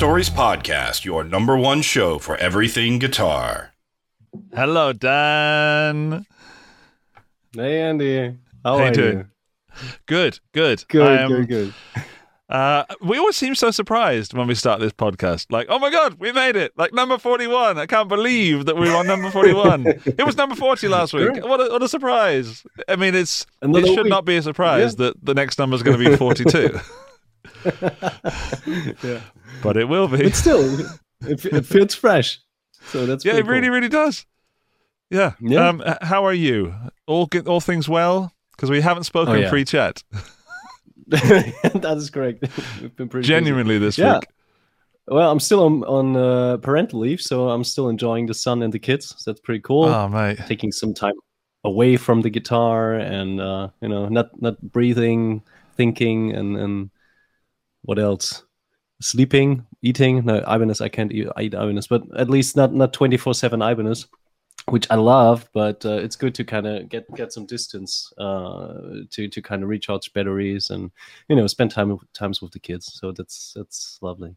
Guitar Stories Podcast, your number one show for everything guitar. Hello, Dan. Hey, Andy. How How you are doing? you? Good, good. Good, I am- good, good. Uh, we always seem so surprised when we start this podcast. Like, oh my God, we made it. Like number 41. I can't believe that we were on number 41. it was number 40 last week. Sure. What a, what a surprise. I mean, it's Another it should week. not be a surprise that the next number is going to be 42. Yeah. but it will be. But still, it, it feels fresh. So that's Yeah, it really, cool. really does. Yeah. Yeah. Um, how are you? All good, all things well? Because we haven't spoken Oh, yeah. pre-chat. that is correct. We've been pretty busy. Genuinely this Yeah. week. Well, I'm still on, on uh, parental leave, so I'm still enjoying the sun and the kids. So that's pretty cool. Oh, mate. Taking some time away from the guitar and uh, you know, not not breathing, thinking, and and what else? Sleeping, eating. No, Ibanez. I can't eat, I eat Ibanez, but at least not not 24 seven Ibanez, which I love. But uh, it's good to kind of get get some distance uh, to to kind of recharge batteries and you know spend time times with the kids. So that's that's lovely.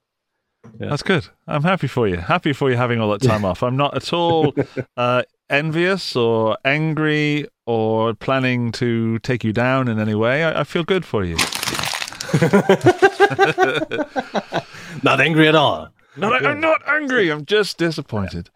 Yeah. That's good. I'm happy for you. Happy for you having all that time off. I'm not at all uh, envious or angry or planning to take you down in any way. I, I feel good for you. Not angry at all. Not, I'm not angry. I'm just disappointed.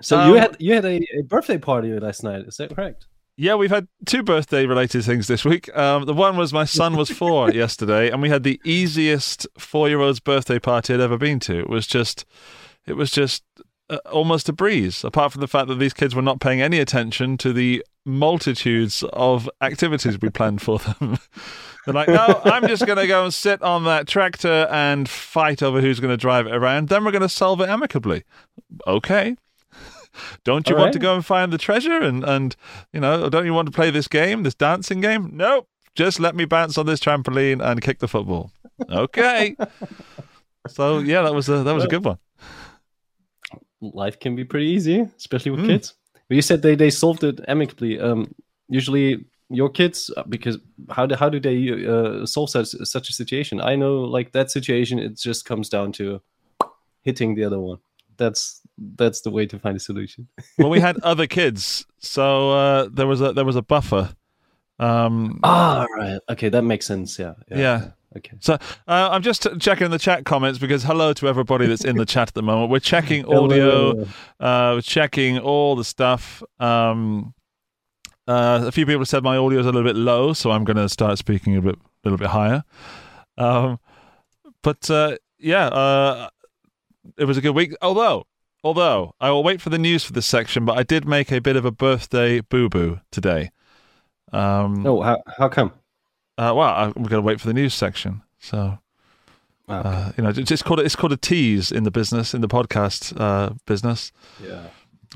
So Um, you had you had a, a birthday party last night. Is that correct? Yeah, we've had two birthday related things this week. Um, the one was my son was four yesterday, and we had the easiest four year old's birthday party I'd ever been to. It was just, it was just uh, almost a breeze. Apart from the fact that these kids were not paying any attention to the multitudes of activities we planned for them. They're like, no, I'm just going to go and sit on that tractor and fight over who's going to drive it around. Then we're going to solve it amicably. Okay. Don't you All want to go and find the treasure and and you know don't you want to play this game, this dancing game? Nope. Just let me bounce on this trampoline and kick the football. Okay. so yeah, that was a that was a good one. Life can be pretty easy, especially with Mm. kids. But you said they, they solved it amicably. Um, usually your kids, uh, because how do how do they uh, solve such such a situation? I know, like that situation, it just comes down to hitting the other one. That's that's the way to find a solution. Well, we had other kids, so uh, there was a there was a buffer. Um, Ah, right. Okay, that makes sense. Yeah. yeah. Okay. So uh, I'm just checking the chat comments because hello to everybody that's in the chat at the moment. We're checking audio. Uh, checking all the stuff. Um, uh, a few people said my audio is a little bit low, so I'm going to start speaking a bit, little bit higher. Um, but uh, yeah, uh, it was a good week. Although, although I will wait for the news for this section, but I did make a bit of a birthday boo boo today. Um, Oh, how how come? uh, well, I'm going to wait for the news section. So Ah, okay. uh, you know, it's it's called it's called a tease in the business in the podcast uh, business. yeah.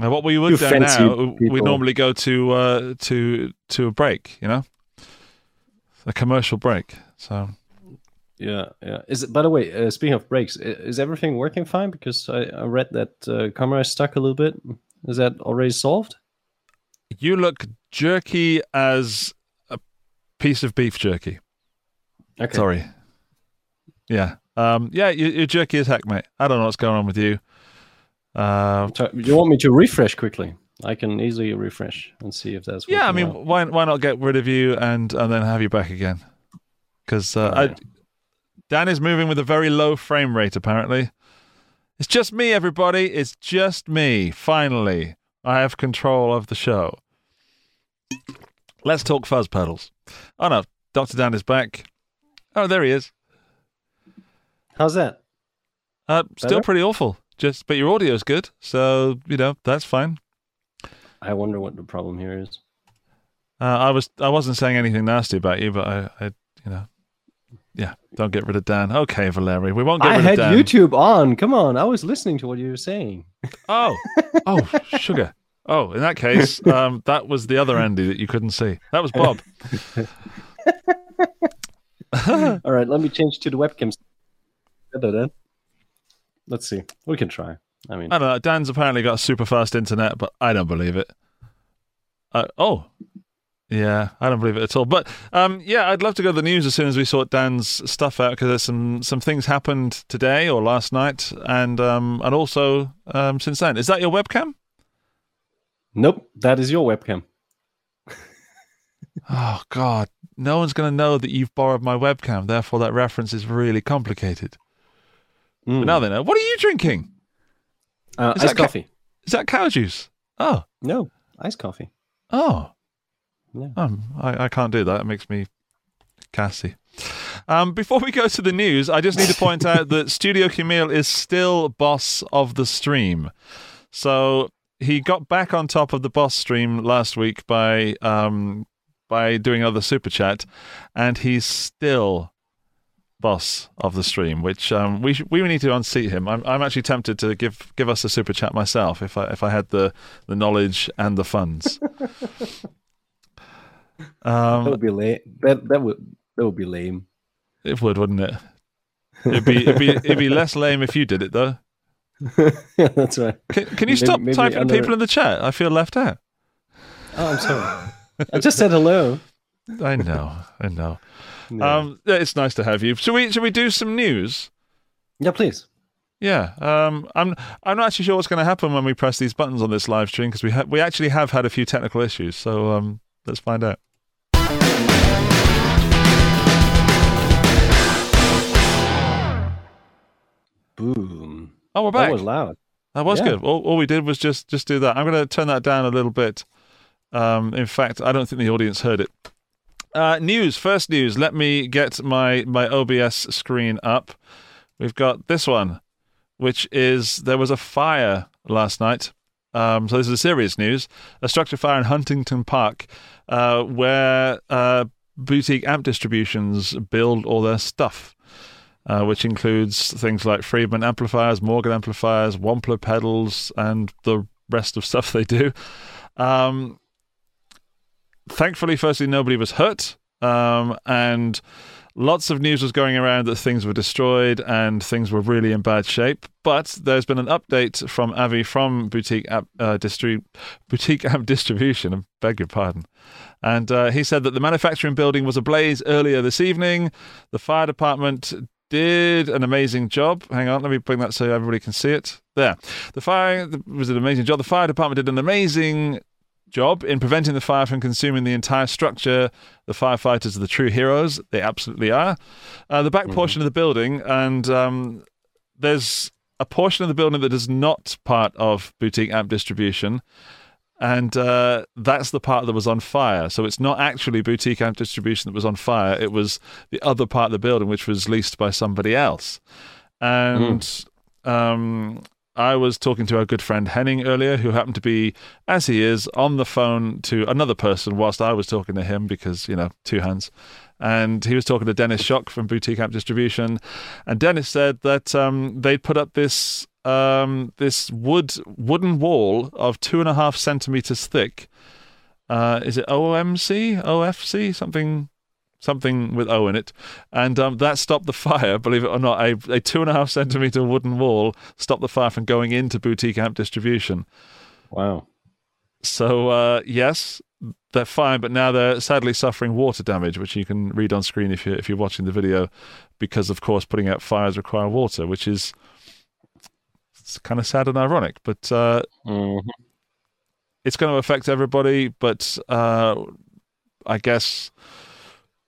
Uh, what we would do fancy now, we normally go to uh, to to a break, you know, a commercial break. So Yeah, yeah. Is it, by the way, uh, speaking of breaks, is everything working fine? Because I, I read that uh, camera is stuck a little bit. Is that already solved? you look jerky as a piece of beef jerky. Okay. Sorry. Yeah. Um. Yeah. You're jerky as heck, mate. I don't know what's going on with you. Uh. So you want me to refresh quickly? I can easily refresh and see if that's. Yeah. I mean, well. why why not get rid of you and and then have you back again? Because uh, I, Alright. Dan is moving with a very low frame rate. Apparently, it's just me. Everybody, it's just me. Finally, I have control of the show. Let's talk fuzz pedals. Oh no, Doctor Dan is back. Oh, there he is. how's that? Uh, still Better? pretty awful. Just, but your audio's good, so you know that's fine. I wonder what the problem here is. Uh, I was, I wasn't saying anything nasty about you, but I, I, you know, yeah. Don't get rid of Dan. Okay, Valerie, we won't get I rid had of Dan. YouTube on. Come on, I was listening to what you were saying. Oh, oh, sugar. Oh, in that case, um, that was the other Andy that you couldn't see. That was Bob. All right, let me change to the webcam. Better then. Let's see. We can try. I mean, I don't know. Dan's apparently got super fast internet, but I don't believe it. Uh, oh, Yeah, I don't believe it at all. But um, yeah, I'd love to go to the news as soon as we sort Dan's stuff out because there's some some things happened today or last night, and um, and also um, since then. Is that your webcam? Nope, that is your webcam. Oh God, no one's going to know that you've borrowed my webcam. Therefore, that reference is really complicated. Mm. But now they know. What are you drinking? uh, is iced that ca- coffee. Is that cow juice? Oh, No, iced coffee. oh, Yeah. um, I, I can't do that. It makes me gassy. Um, before we go to the news, I just need to point out that Studio Camille is still boss of the stream. So he got back on top of the boss stream last week by um, by doing another super chat, and he's still boss of the stream. Which um, we sh- we need to unseat him. I'm I'm actually tempted to give give us a super chat myself if I if I had the the knowledge and the funds. that um, would be lame. That that would that would be lame. it would, wouldn't it? It'd be it'd be it'd be less lame if you did it though. yeah, that's right. Can, can you Maybe- stop maybe typing under- people in the chat? I feel left out. Oh, I'm sorry. I just said hello. I know, I know. Yeah. Um, it's nice to have you. Should we should we do some news? yeah, please. Yeah, um, I'm I'm not actually sure what's going to happen when we press these buttons on this live stream because we ha- we actually have had a few technical issues. So um, let's find out. Boom. Oh, we're back. That was loud. That was Yeah. good. All, all we did was just just do that. I'm going to turn that down a little bit. Um, in fact, I don't think the audience heard it. Uh, news. First news. Let me get my my OBS screen up. We've got this one, which is there was a fire last night. Um, so this is serious news. A structure fire in Huntington Park, uh, where uh, boutique amp distributions build all their stuff uh, which includes things like Friedman amplifiers, Morgan amplifiers, Wampler pedals, and the rest of stuff they do. Um, thankfully, firstly, nobody was hurt, um, and lots of news was going around that things were destroyed and things were really in bad shape. But there's been an update from Avi from Boutique App, uh, Distri- Boutique Amp Distribution. I beg your pardon. And uh, he said that the manufacturing building was ablaze earlier this evening. The fire department did an amazing job. Hang on, let me bring that so everybody can see it. There. The fire was an amazing job. The fire department did an amazing job in preventing the fire from consuming the entire structure. The firefighters are the true heroes. They absolutely are. Uh, the back portion of the building, and um, there's a portion of the building that is not part of boutique amp distribution. And uh, that's the part that was on fire. So it's not actually boutique amp distribution that was on fire. It was the other part of the building, which was leased by somebody else. And um, I was talking to our good friend Henning earlier, who happened to be, as he is, on the phone to another person whilst I was talking to him because, you know, two hands. And he was talking to Dennis Schock from Boutique Amp Distribution. And Dennis said that um, they'd put up this um, this wood wooden wall of two and a half centimeters thick. Uh, is it OMC, OFC, something, something with O in it, and um, that stopped the fire. Believe it or not, a, a two and a half centimeter wooden wall stopped the fire from going into boutique amp distribution. Wow. So uh, yes, they're fine, but now they're sadly suffering water damage, which you can read on screen if you if you're watching the video, because of course putting out fires require water, which is it's kind of sad and ironic. But uh, Mhm. it's going to affect everybody. But uh, I guess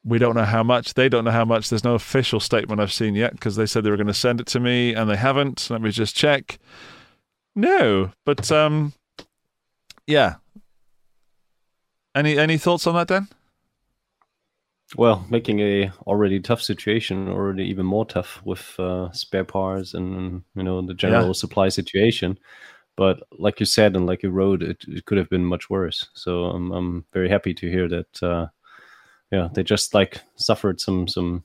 we don't know how much. They don't know how much. There's no official statement I've seen yet because they said they were going to send it to me and they haven't. Let me just check. No, but um, yeah. Any any thoughts on that, Dan? Well, making a already tough situation already even more tough with uh, spare parts and you know the general Yeah. supply situation. But like you said and like you wrote, it, it could have been much worse. So I'm I'm very happy to hear that. Uh, yeah, they just like suffered some some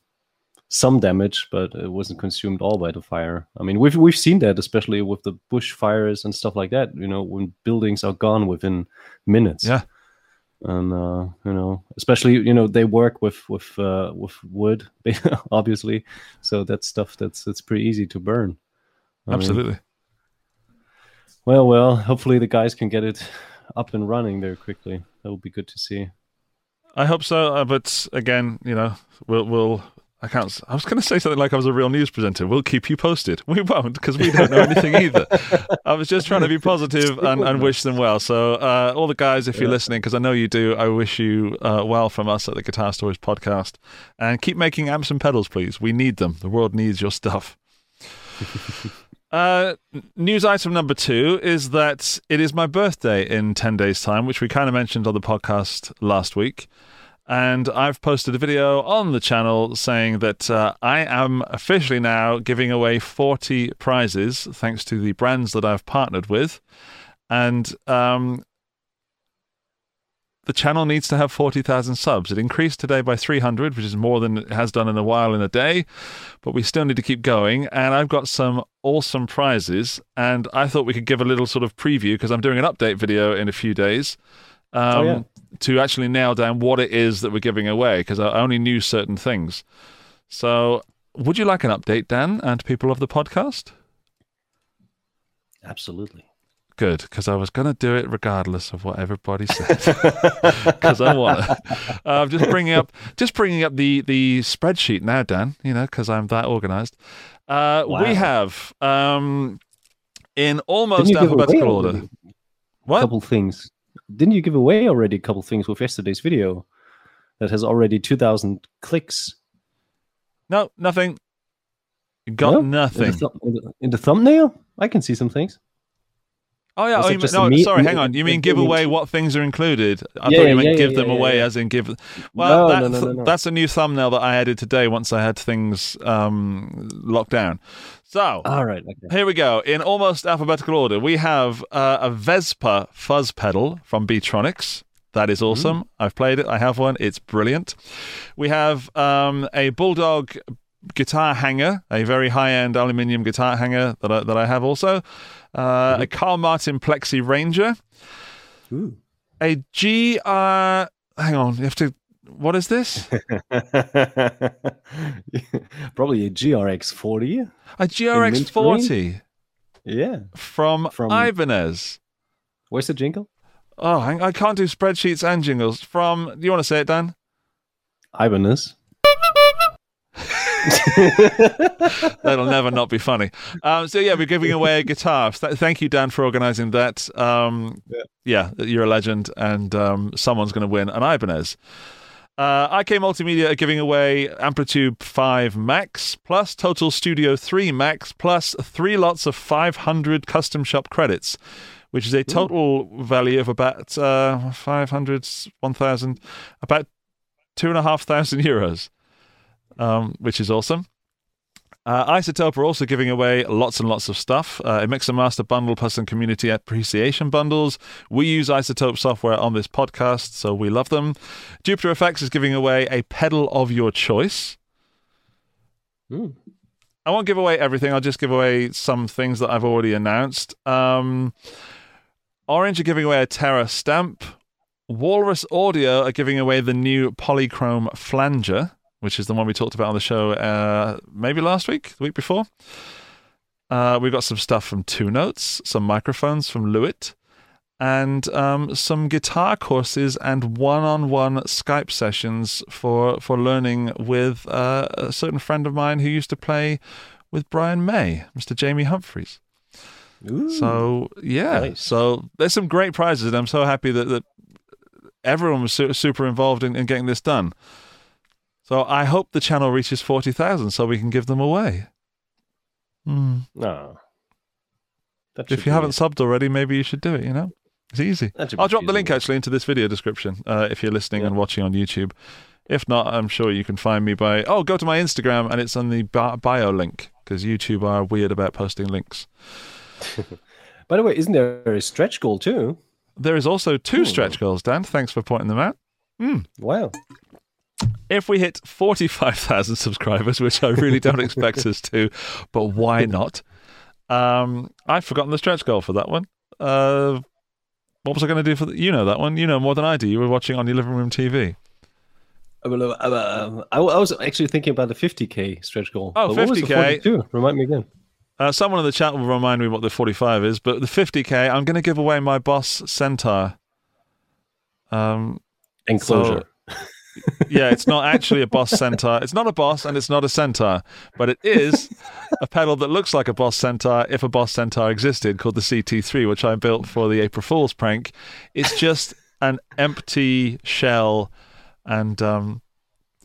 some damage, but it wasn't consumed all by the fire. I mean, we've we've seen that, especially with the bushfires and stuff like that. You know, when buildings are gone within minutes Yeah. and uh, you know, especially you know they work with with uh, with wood, obviously. So that's stuff that's that's pretty easy to burn. I mean, Absolutely. well, well, hopefully the guys can get it up and running very quickly. That would be good to see. I hope so. Uh, but again, you know, we'll we'll. I can't. I was going to say something like I was a real news presenter. We'll keep you posted. We won't because we don't know anything either. I was just trying to be positive and, and wish them well. So, uh, all the guys, if you're listening, because I know you do, I wish you uh, well from us at the Guitar Stories podcast. And keep making amps and pedals, please. We need them. The world needs your stuff. Uh, news item number two is that it is my birthday in 10 days' time, which we kind of mentioned on the podcast last week. And I've posted a video on the channel saying that uh, I am officially now giving away 40 prizes thanks to the brands that I've partnered with. And um, the channel needs to have 40,000 subs. It increased today by 300, which is more than it has done in a while in a day, but we still need to keep going. And I've got some awesome prizes, and I thought we could give a little sort of preview because I'm doing an update video in a few days. Um, Oh, yeah. To actually nail down what it is that we're giving away, because I only knew certain things. So, would you like an update, Dan, and people of the podcast? Absolutely. Good, because I was going to do it regardless of what everybody said. Because I want to. Uh, I'm just bringing up, just bringing up the the spreadsheet now, Dan. You know, because I'm that organised. Uh, Wow. We have um, in almost Didn't you give away alphabetical order. already a What? couple things? Didn't you give away already a couple things with yesterday's video that has already 2,000 clicks? No, nothing. You got No? Nothing. in, the, in the thumbnail? I can see some things. Oh yeah. Oh, just no, sorry. Hang on. You mean give away what things are included? I Yeah, thought you meant yeah, give yeah, them away, as in give. Well, No, that, no, no, that's a new thumbnail that I added today. Once I had things um, locked down. So All right. Okay. here we go. In almost alphabetical order, we have uh, a Vespa fuzz pedal from Beetronics. That is awesome. I've played it. I have one. It's brilliant. We have um, a Bulldog guitar hanger, a very high-end aluminium guitar hanger that I, that I have also. Uh, A Carl Martin Plexi Ranger. Ooh. A GR. Hang on. You have to. What is this? Probably a GRX 40. A GRX forty. Yeah. from, From- Ibanez. Where's the jingle? Oh, I can't do spreadsheets and jingles. From. Do you want to say it, Dan? Ibanez. That'll never not be funny. Um, so yeah, we're giving away a guitar. Th- thank you, Dan, for organising that. Um, yeah. you're a legend, and um, someone's going to win an Ibanez. Uh, IK Multimedia are giving away AmpliTube 5 Max plus Total Studio 3 Max plus three lots of 500 custom shop credits, which is a total value of about uh, 500, 1,000, about two and a half thousand euros, um, which is awesome. Uh, iZotope are also giving away lots and lots of stuff. Uh, a Mix and Master bundle plus some community appreciation bundles. We use iZotope software on this podcast, so we love them. Jupiter Effects is giving away a pedal of your choice. Hmm. I won't give away everything. I'll just give away some things that I've already announced. Um, Orange are giving away a Terror Stamp. Walrus Audio are giving away the new Polychrome flanger, which is the one we talked about on the show uh, maybe last week, the week before. Uh, we've got some stuff from Two Notes, some microphones from Lewitt, and um, some guitar courses and one-on-one Skype sessions for for learning with uh, a certain friend of mine who used to play with Brian May, Mr. Jamie Humphries. Ooh. So yeah, Nice. so there's some great prizes, and I'm so happy that, that everyone was su- super involved in, in getting this done. So I hope the channel reaches forty thousand, so we can give them away. Hmm. no. If you haven't it. subbed already, maybe you should do it. You know, it's easy. That should be I'll drop the link actually into this video description uh, if you're listening Yeah. and watching on YouTube. If not, I'm sure you can find me by oh, go to my Instagram and it's on the bio link because YouTube are weird about posting links. By the way, isn't there a stretch goal too? There is also two Ooh. stretch goals, Dan. Thanks for pointing them out. Wow. If we hit 45,000 subscribers, which I really don't expect us to, but why not? Um, I've forgotten the stretch goal for that one. Uh, what was I going to do for the, you know that one? You know more than I do. You were watching on your living room TV. Uh, uh, uh, I, was actually thinking about the 50k stretch goal. Oh, But what was the 50K? 42? Remind me again. Uh, someone in the chat will remind me what the 45 is, but the 50k, I'm going to give away my Boss Centaur. Um, Enclosure. Yeah, it's not actually a Boss Centaur. It's not a Boss and it's not a Centaur, but it is a pedal that looks like a Boss Centaur if a Boss Centaur existed, called the CT3, which I built for the April Fool's prank. It's just an empty shell, and um,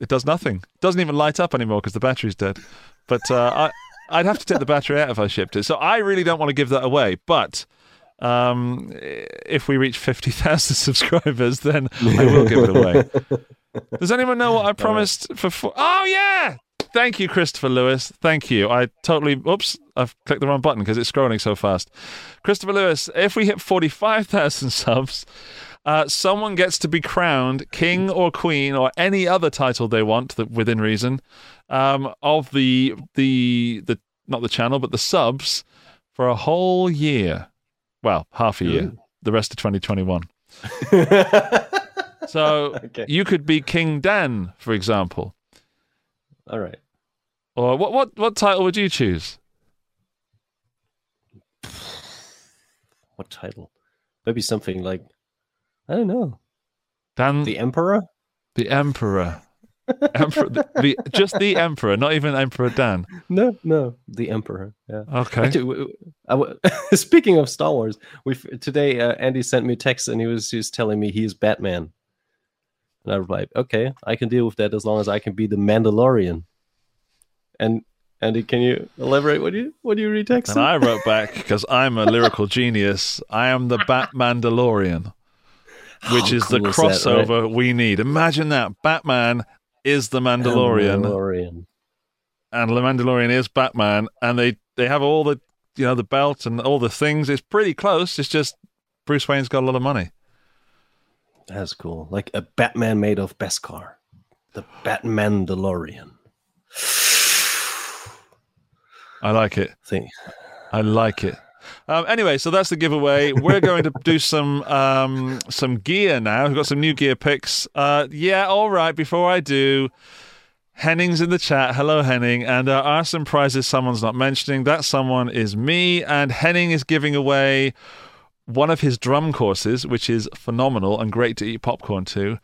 it does nothing. It doesn't even light up anymore because the battery's dead. But uh, I, I'd have to take the battery out if I shipped it. So I really don't want to give that away, but. Um, if we reach 50,000 subscribers, then I will give it away. Does anyone know what I promised for? Four- oh yeah! Thank you, Christopher Lewis. Thank you. I totally. Oops, I've clicked the wrong button because it's scrolling so fast. Christopher Lewis, if we hit forty-five thousand subs, uh, someone gets to be crowned king or queen or any other title they want that within reason um, of the the the not the channel but the subs for a whole year. Well, half a year. Ooh. The rest of 2021. So Okay. you could be King Dan, for example. All right. Or what what what title would you choose? What title? Maybe something like I don't know. Dan The Emperor? the Emperor. Emperor the, the just the Emperor, not even Emperor Dan. No, no, the Emperor. Yeah. Okay. Actually, I speaking of Star Wars, we today uh, Andy sent me a text and he was he was telling me he's Batman, and I replied, "Okay, I can deal with that as long as I can be the Mandalorian." And Andy, can you elaborate what do you what do you retexted? And I wrote back because I'm a lyrical genius. I am the Bat Mandalorian, which How is the cool is that, right? crossover we need. Imagine that Batman is the Mandalorian, Mandalorian. and the Mandalorian is Batman, and they they have all the you know the belt and all the things. It's pretty close. It's just Bruce Wayne's got a lot of money. That's cool. Like a Batman made of Beskar, the Batman DeLorean. I like it. Thing. I like it. Um, anyway, so that's the giveaway. We're going to do some um, some gear now. We've got some new gear picks. Uh, yeah, all right. Before I do, Henning's in the chat. Hello, Henning. And there are some prizes someone's not mentioning. That someone is me, and Henning is giving away one of his drum courses, which is phenomenal and great to eat popcorn to.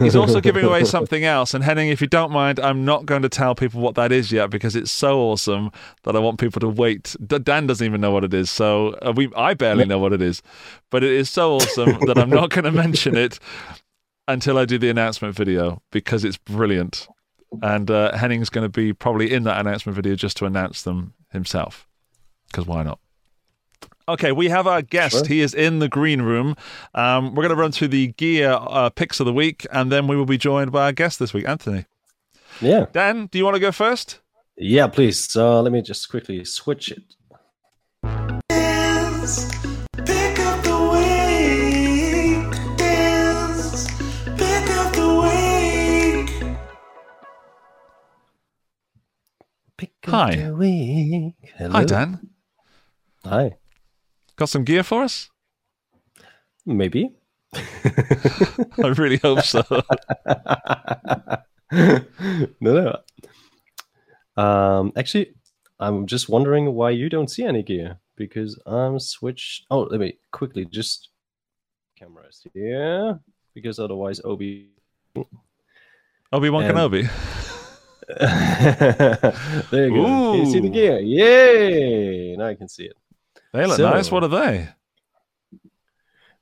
He's also giving away something else. And Henning, if you don't mind, I'm not going to tell people what that is yet because it's so awesome that I want people to wait. Dan doesn't even know what it is, so uh, we I barely know what it is, but it is so awesome that I'm not going to mention it until I do the announcement video because it's brilliant. And uh, Henning's going to be probably in that announcement video just to announce them himself because why not? Okay, we have our guest. Sure. He is in the green room. Um, we're going to run through the gear uh, picks of the week, and then we will be joined by our guest this week, Anthony. Yeah. Dan, do you want to go first? Yeah, please. So let me just quickly switch it. Dance, pick up the week. Dance, pick up the week. Pick Hi. up the week. Hello. Hi, Dan. Hi. Got some gear for us? Maybe. I really hope so. no, no. Um, actually, I'm just wondering why you don't see any gear because I'm switched. Oh, let me quickly just cameras here because otherwise Obi. Obi Wan And- Kenobi. there you go. Can you see the gear? Yay! Now I can see it. They look So- nice. What are they?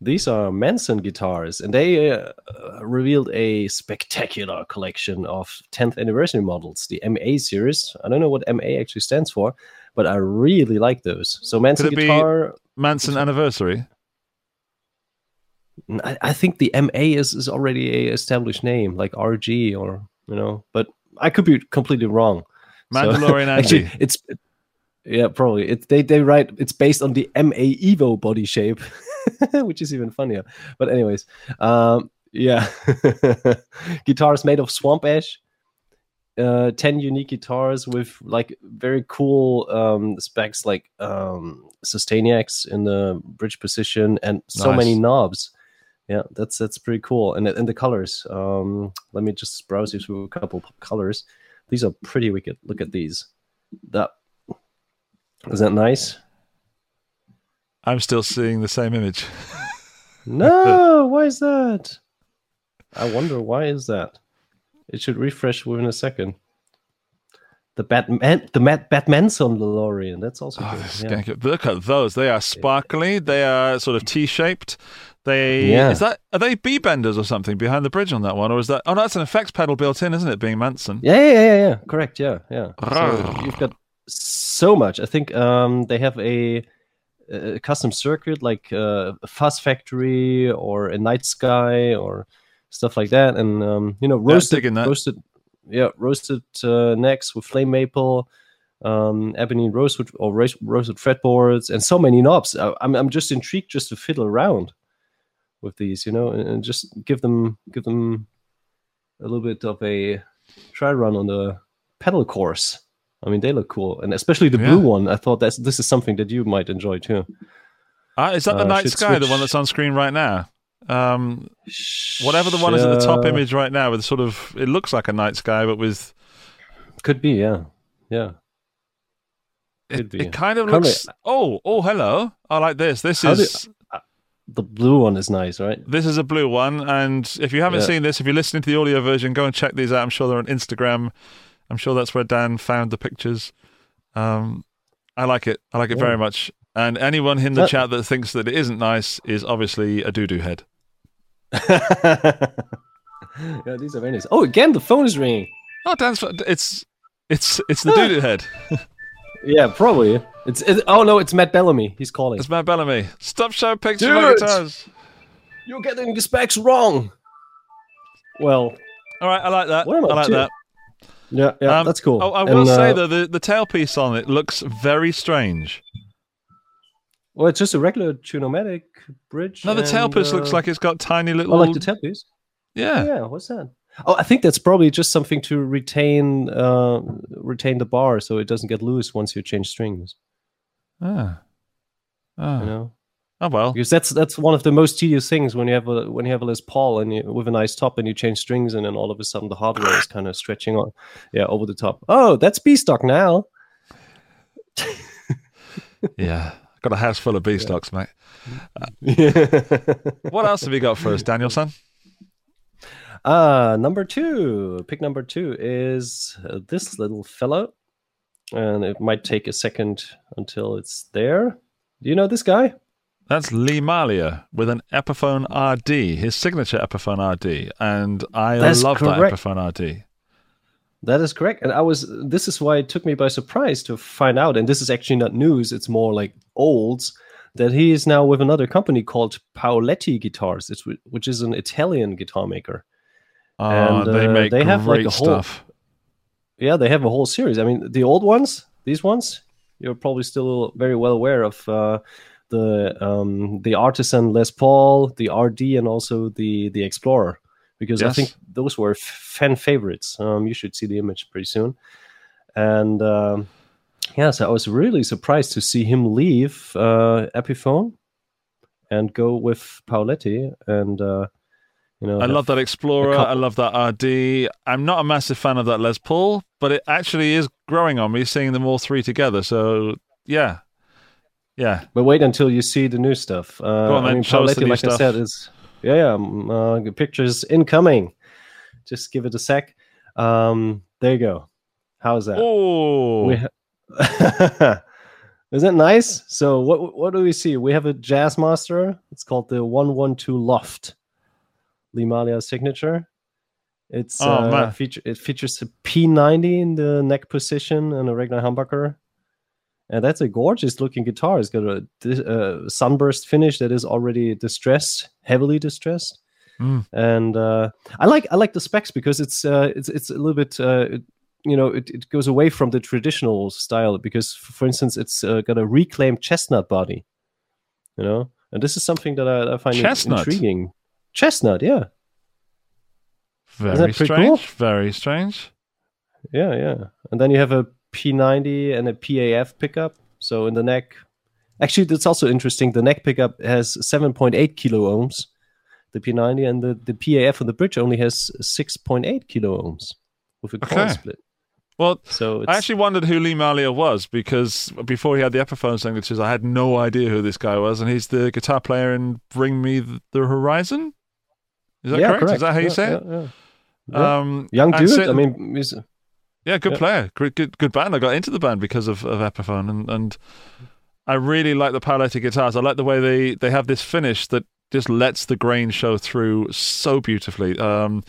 These are Manson guitars, and they uh, revealed a spectacular collection of 10th anniversary models, the MA series. I don't know what MA actually stands for, but I really like those. So Manson Could it be- guitar, Manson anniversary. I, I think the MA is, is already a established name, like RG or you know, but I could be completely wrong. So- Mandalorian actually, Andy. it's yeah, probably. It they they write it's based on the MA Evo body shape, which is even funnier. But anyways, um, yeah, guitars made of swamp ash. Uh, 10 unique guitars with like very cool um specs like um sustainiacs in the bridge position and so Nice. many knobs yeah that's that's pretty cool and and the colors um let me just browse you through a couple colors these are pretty wicked look at these that is that nice I'm still seeing the same image. no why is that I wonder why is that? It should refresh within a second. The Batman, the Matt Batmanson DeLorean. That's also Oh, good. yeah. good. Look at those. They are sparkly. They are sort of T-shaped. They Yeah. is that are they B benders or something behind the bridge on that one, or is that? Oh, no, that's an effects pedal built in, isn't it? Being Manson. Yeah, yeah, yeah, yeah. Correct. Yeah, yeah. So you've got so much. I think um, they have a, a custom circuit like uh, a Fuzz Factory or a Night Sky or stuff like that, and um, you know, roasted, that. roasted, yeah, roasted uh, necks with flame maple. Um, ebony rosewood or roasted fretboards and so many knobs. I, I'm I'm just intrigued just to fiddle around with these, you know, and, and just give them give them a little bit of a try run on the pedal course. I mean, they look cool, and especially the Yeah. blue one. I thought that's this is something that you might enjoy too. Ah, is that the Uh, Night Sky, the one that's on screen right now? Um, whatever the one is at the top Uh, image right now, with sort of it looks like a night sky, but with could be, yeah, yeah. it, be. it kind of looks. Oh, oh, hello! I like this. This How do- is The blue one is nice, right? this is a blue one, and if you haven't Yeah. seen this, if you're listening to the audio version, go and check these out. I'm sure they're on Instagram. I'm sure that's where Dan found the pictures. Um, I like it. I like it Yeah. very much. And anyone in the That- chat that thinks that it isn't nice is obviously a doo doo head. yeah, these are very nice. Oh, again, the phone is ringing. Oh, Dan's. It's it's it's the doo doo head. Yeah, probably. It's it, oh no, it's Matt Bellamy. He's calling. It's Matt Bellamy. Stop showing pictures of Dude! guitars. You're getting the specs wrong. Well, All right, I like that. I like that. Yeah, yeah, Um, that's cool. Oh, I will And, say uh, though, the the tailpiece on it looks very strange. well, it's just a regular Tune-o-matic bridge. No, the and, tailpiece uh, looks like it's got tiny little. Oh, like the tailpiece. yeah. Yeah, what's that? Oh, I think that's probably just something to retain uh, retain the bar so it doesn't get loose once you change strings. Ah. Ah. You know, Oh well. because that's that's one of the most tedious things when you have a when you have a Les Paul and you, with a nice top and you change strings and then all of a sudden the hardware is kind of stretching on, yeah, over the top. Oh, that's B stock now. Yeah. Got a house full of B stocks, mate. What else have you got for us, Danielson? Uh, number two, pick number two is uh, this little fellow. And it might take a second until it's there. Do you know this guy? That's Lee Malia with an Epiphone RD, his signature Epiphone RD, and I That's love that. Epiphone RD. That is correct. And I was, this is why it took me by surprise to find out. And this is actually not news, it's more like olds that he is now with another company called Paoletti Guitars, it's, which is an Italian guitar maker. Oh, And, they uh, make they great have, like, a whole- stuff. Yeah, they have a whole series. I mean, the old ones, these ones, you're probably still very well aware of uh, the um, the artisan Les Paul, the RD, and also the the Explorer, because I think those were f- fan favorites. Um, you should see the image pretty soon. And um, yeah, so I was really surprised to see him leave uh, Epiphone and go with Paoletti. And uh, you know, I love that Explorer. I love that RD. I'm not a massive fan of that Les Paul, but it actually is growing on me seeing them all three together. So yeah, yeah. But wait until you see the new stuff. Uh, on, I mean, Show us the new like I said, stuff. is yeah, yeah. um, Uh, pictures incoming. Just give it a sec. Um, there you go. How's that? Oh, ha- Is that nice? So what what do we see? We have a Jazz Master. It's called the One One Two Loft. Lee Malia signature. It's Oh, uh, feature it features a P90 in the neck position and a regular humbucker. And that's a gorgeous looking guitar. It's got a dis- uh, sunburst finish that is already distressed, heavily distressed. Mm. And uh, I like I like the specs because it's uh, it's it's a little bit uh, it- you know it, it goes away from the traditional style because for instance it's uh, got a reclaimed chestnut body, you know, and this is something that I, I find Chestnut? intriguing. Chestnut, yeah, very strange. cool? Very strange. yeah, yeah. And then you have a P90 and a PAF pickup. So in the neck, actually, that's also interesting. The neck pickup has 7.8 kilo ohms, the P90, and the, the PAF on the bridge only has 6.8 kilo ohms with a coil Okay. split. Well, So it's, I actually wondered who Lee Malia was because before he had the Epiphone signatures, I had no idea who this guy was, and he's the guitar player in "Bring Me the Horizon." Is that yeah, correct? correct. Is that how you Yeah, say yeah, it? Um, Young dude. sit- I mean, he's, Yeah, good Yeah. player, good, good, good band. I got into the band because of, of Epiphone, and, and I really like the Paoletti guitars. I like the way they, they have this finish that just lets the grain show through so beautifully. Um,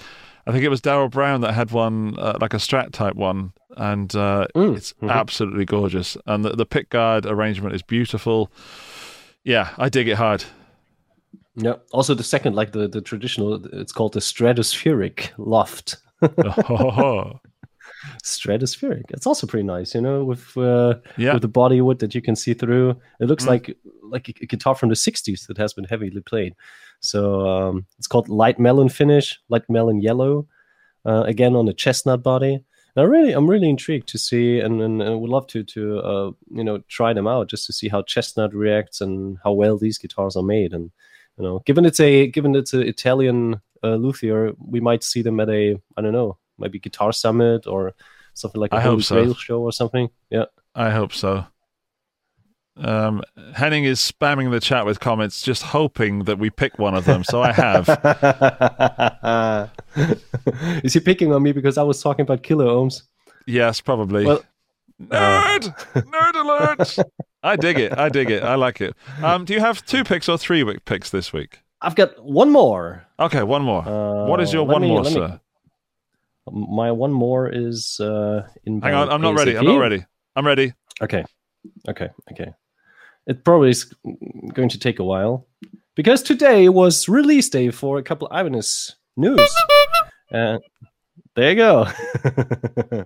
I think it was Daryl Brown that had one uh, like a Strat type one, and uh, Mm, it's mhm. absolutely gorgeous. And the, the pick guard arrangement is beautiful. Yeah, I dig it hard. yeah. Also, the second, like the the traditional, it's called the stratospheric loft. Oh, stratospheric. It's also pretty nice, you know, with uh, yeah, with the body wood that you can see through. It looks Mm. like like a, a guitar from the '60s that has been heavily played. So um, it's called light melon finish, light melon yellow. Uh, again on the chestnut body. And I really, I'm really intrigued to see, and, and, and would love to to uh, you know try them out just to see how chestnut reacts and how well these guitars are made. And you know, given it's a given it's an Italian uh, luthier, we might see them at a I don't know, maybe Guitar Summit or something like a I hope Holy so. Grail show or something. Yeah. I hope so. Um, Henning is spamming the chat with comments, just hoping that we pick one of them. So I have. Is he picking on me because I was talking about kilo ohms? Yes, probably. Well, Nerd! Nerd alert! I dig it. I dig it. I like it. Um, do you have two picks or three week picks this week? I've got one more. Okay, one more. Uh, what is your one me- more, let me- sir? My one more is uh, in. Hang on, I'm not ready. I'm not ready. I'm ready. Okay, okay, okay. It probably is going to take a while because today was release day for a couple of Ibanez news. Uh, there you go.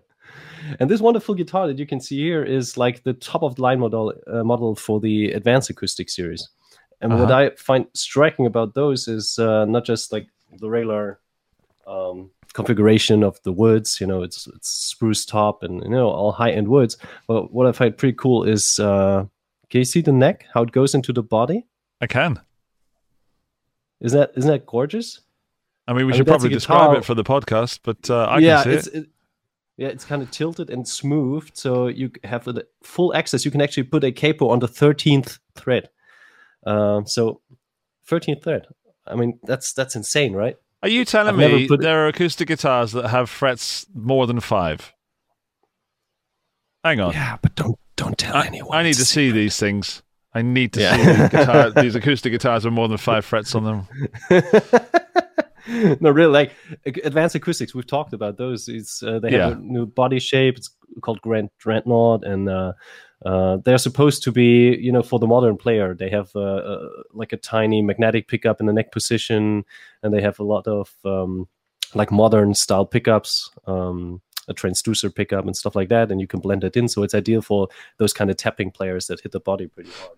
and this wonderful guitar that you can see here is like the top of the line model uh, model for the Advanced Acoustic series. And what Uh-huh. I find striking about those is uh, not just like the regular um, configuration of the woods. You know, it's it's spruce top and you know all high end woods. But what I find pretty cool is uh, can you see the neck? How it goes into the body? I can. Isn't that isn't that gorgeous? I mean, we I should mean, probably describe it for the podcast, but uh, I yeah, can see it's it. it, yeah, it's kind of tilted and smoothed, so you have the full access. You can actually put a capo on the thirteenth thread. Um, so thirteenth thread. I mean, that's that's insane, right? Are you telling I've me put- there are acoustic guitars that have frets more than five? Hang on. Yeah, but don't don't tell anyone. I need to a see these things. I need to Yeah. see these, guitar, these acoustic guitars with more than five frets on them. no, really, like advanced acoustics. We've talked about those. It's uh, they have Yeah. a new body shape. It's called Grand Dreadnought, and uh, uh, they're supposed to be, you know, for the modern player. They have uh, uh, like a tiny magnetic pickup in the neck position, and they have a lot of um, like modern style pickups. Um, a transducer pickup and stuff like that, and you can blend it in. So it's ideal for those kind of tapping players that hit the body pretty hard.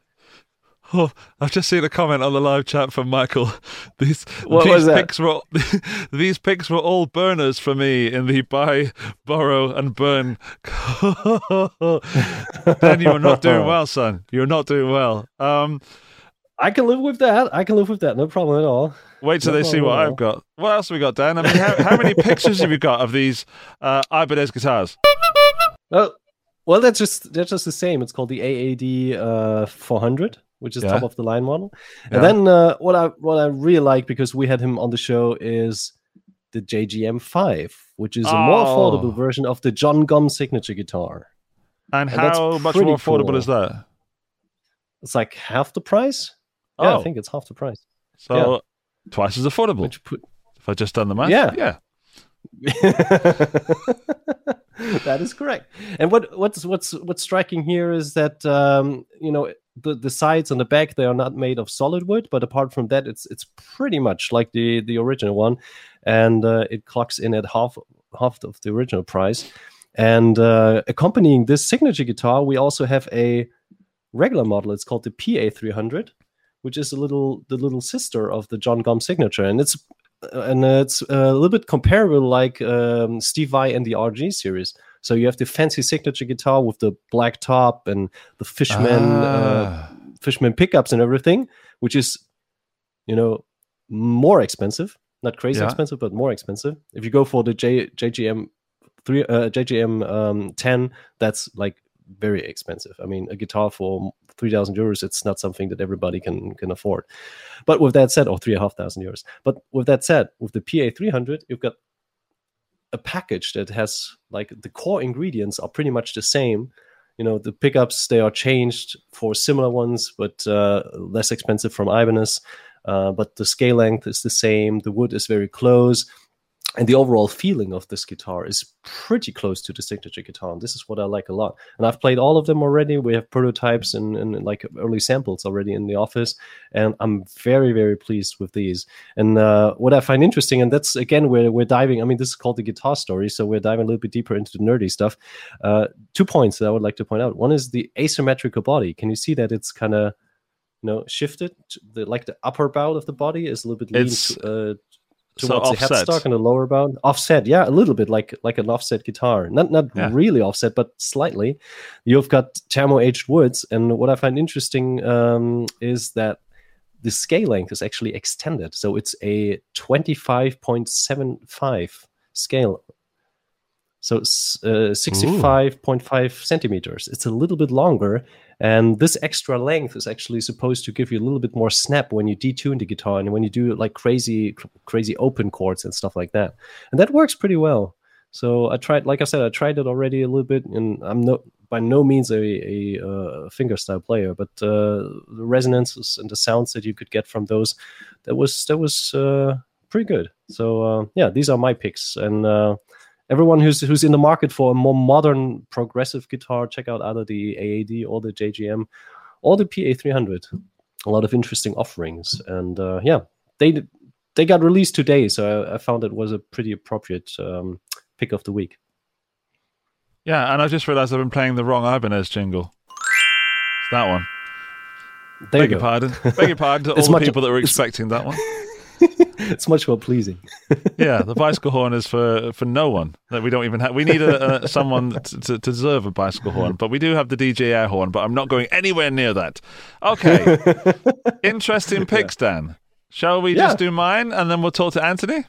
Oh, I've just seen a comment on the live chat from Michael. These What these picks were these picks were all burners for me in the buy, borrow, and burn. Dan, you're not doing well, son. You're not doing well. Um, I can live with that. I can live with that. No problem at all. wait till No they see what. I've got. What else have we got, Dan? I mean, how, how many pictures have you got of these uh, Ibanez guitars? Well, well, that's just that's just the same. It's called the AAD uh, 400, which is Yeah. top of the line model. Yeah. And then uh, what I what I really like because we had him on the show is the JGM 5, which is a more Oh. affordable version of the Jon Gomm signature guitar. And And how much more affordable cool. is that? It's like half the price. Yeah, Oh. I think it's half the price. So twice as affordable. Which put if I just done the math, Yeah. yeah. that is correct. And what what's what's what's striking here is that um, you know the the sides and the back they are not made of solid wood, but apart from that, it's it's pretty much like the the original one, and uh, it clocks in at half half of the original price. And uh, accompanying this signature guitar, we also have a regular model. It's called the PA 300, which is a little the little sister of the Jon Gomm signature, and it's and it's a little bit comparable like um, Steve Vai and the RG series. So you have the fancy signature guitar with the black top and the Fishman uh, Ah. Fishman pickups and everything, which is you know more expensive, not crazy Yeah. expensive, but more expensive. If you go for the J, JGM three uh, JGM um, ten, that's like very expensive. I mean, a guitar for three thousand euros, it's not something that everybody can can afford. But with that said, or three and a half thousand euros. But with that said, with the PA three hundred, you've got a package that has like the core ingredients are pretty much the same. You know, the pickups they are changed for similar ones, but uh, less expensive from Ibanez. Uh, but the scale length is the same. The wood is very close and the overall feeling of this guitar is pretty close to the signature guitar and this is what i like a lot. And i've played all of them already. We have prototypes and, and like early samples already in the office and i'm very very pleased with these. And uh, what i find interesting and that's again where we're diving i mean this is called the guitar story so we're diving a little bit deeper into the nerdy stuff. Uh, two points that i would like to point out. One is the asymmetrical body. Can you see that it's kind of you know shifted? The like the upper bout of the body is a little bit lean It's- to, uh, so towards the offset. headstock and the lower bound? Offset yeah a little bit like like an offset guitar. Not not Yeah. really offset but slightly. You've got thermo aged woods and what i find interesting um, is that the scale length is actually extended. So it's a 25.75 scale so uh, 65.5 centimeters. It's a little bit longer and this extra length is actually supposed to give you a little bit more snap when you detune the guitar and when you do like crazy crazy open chords and stuff like that. And that works pretty well. So i tried like i said i tried it already a little bit and i'm no by no means a, a uh, fingerstyle player but uh, the resonances and the sounds that you could get from those that was that was uh, pretty good. So uh, yeah these are my picks and uh, everyone who's who's in the market for a more modern progressive guitar check out either the aad or the jgm or the pa300 a lot of interesting offerings and uh, yeah they they got released today so i, I found it was a pretty appropriate um, pick of the week Yeah, and I just realised I've been playing the wrong Ibanez jingle. It's that one. there Beg you your pardon. Beg your pardon to all the people that were expecting that one. it's much more pleasing Yeah, the bicycle horn is for for no one. That we don't even have. We need a, a someone to, to, to deserve a bicycle horn, but we do have the DJ air horn. But I'm not going anywhere near that. Okay, interesting picks, Dan. Shall we Yeah. just do mine and then we'll talk to Anthony?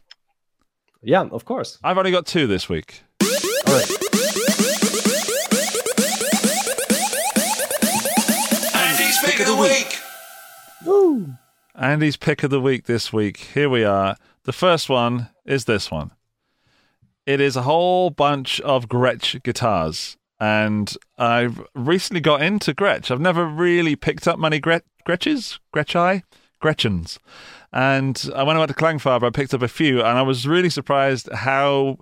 yeah of course I've only got two this week. all right Andy's pick of the week. Andy's pick of the week this week. Here we are. The first one is this one. It is a whole bunch of Gretsch guitars. And I've recently got into Gretsch. I've never really picked up many Gret- Gretches, Gretschai, Gretchens. And I went about to Klangfarbe, I picked up a few, and I was really surprised how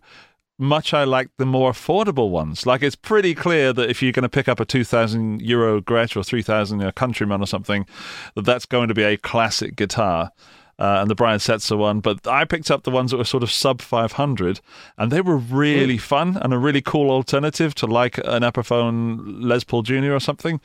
much I like the more affordable ones. Like it's pretty clear that if you're going to pick up a 2,000 euro Gretsch or 3,000 euro Countryman or something, that that's going to be a classic guitar. Uh, and the Brian Setzer one, but I picked up the ones that were sort of sub 500, and they were really fun and a really cool alternative to like an Epiphone Les Paul Jr. or something.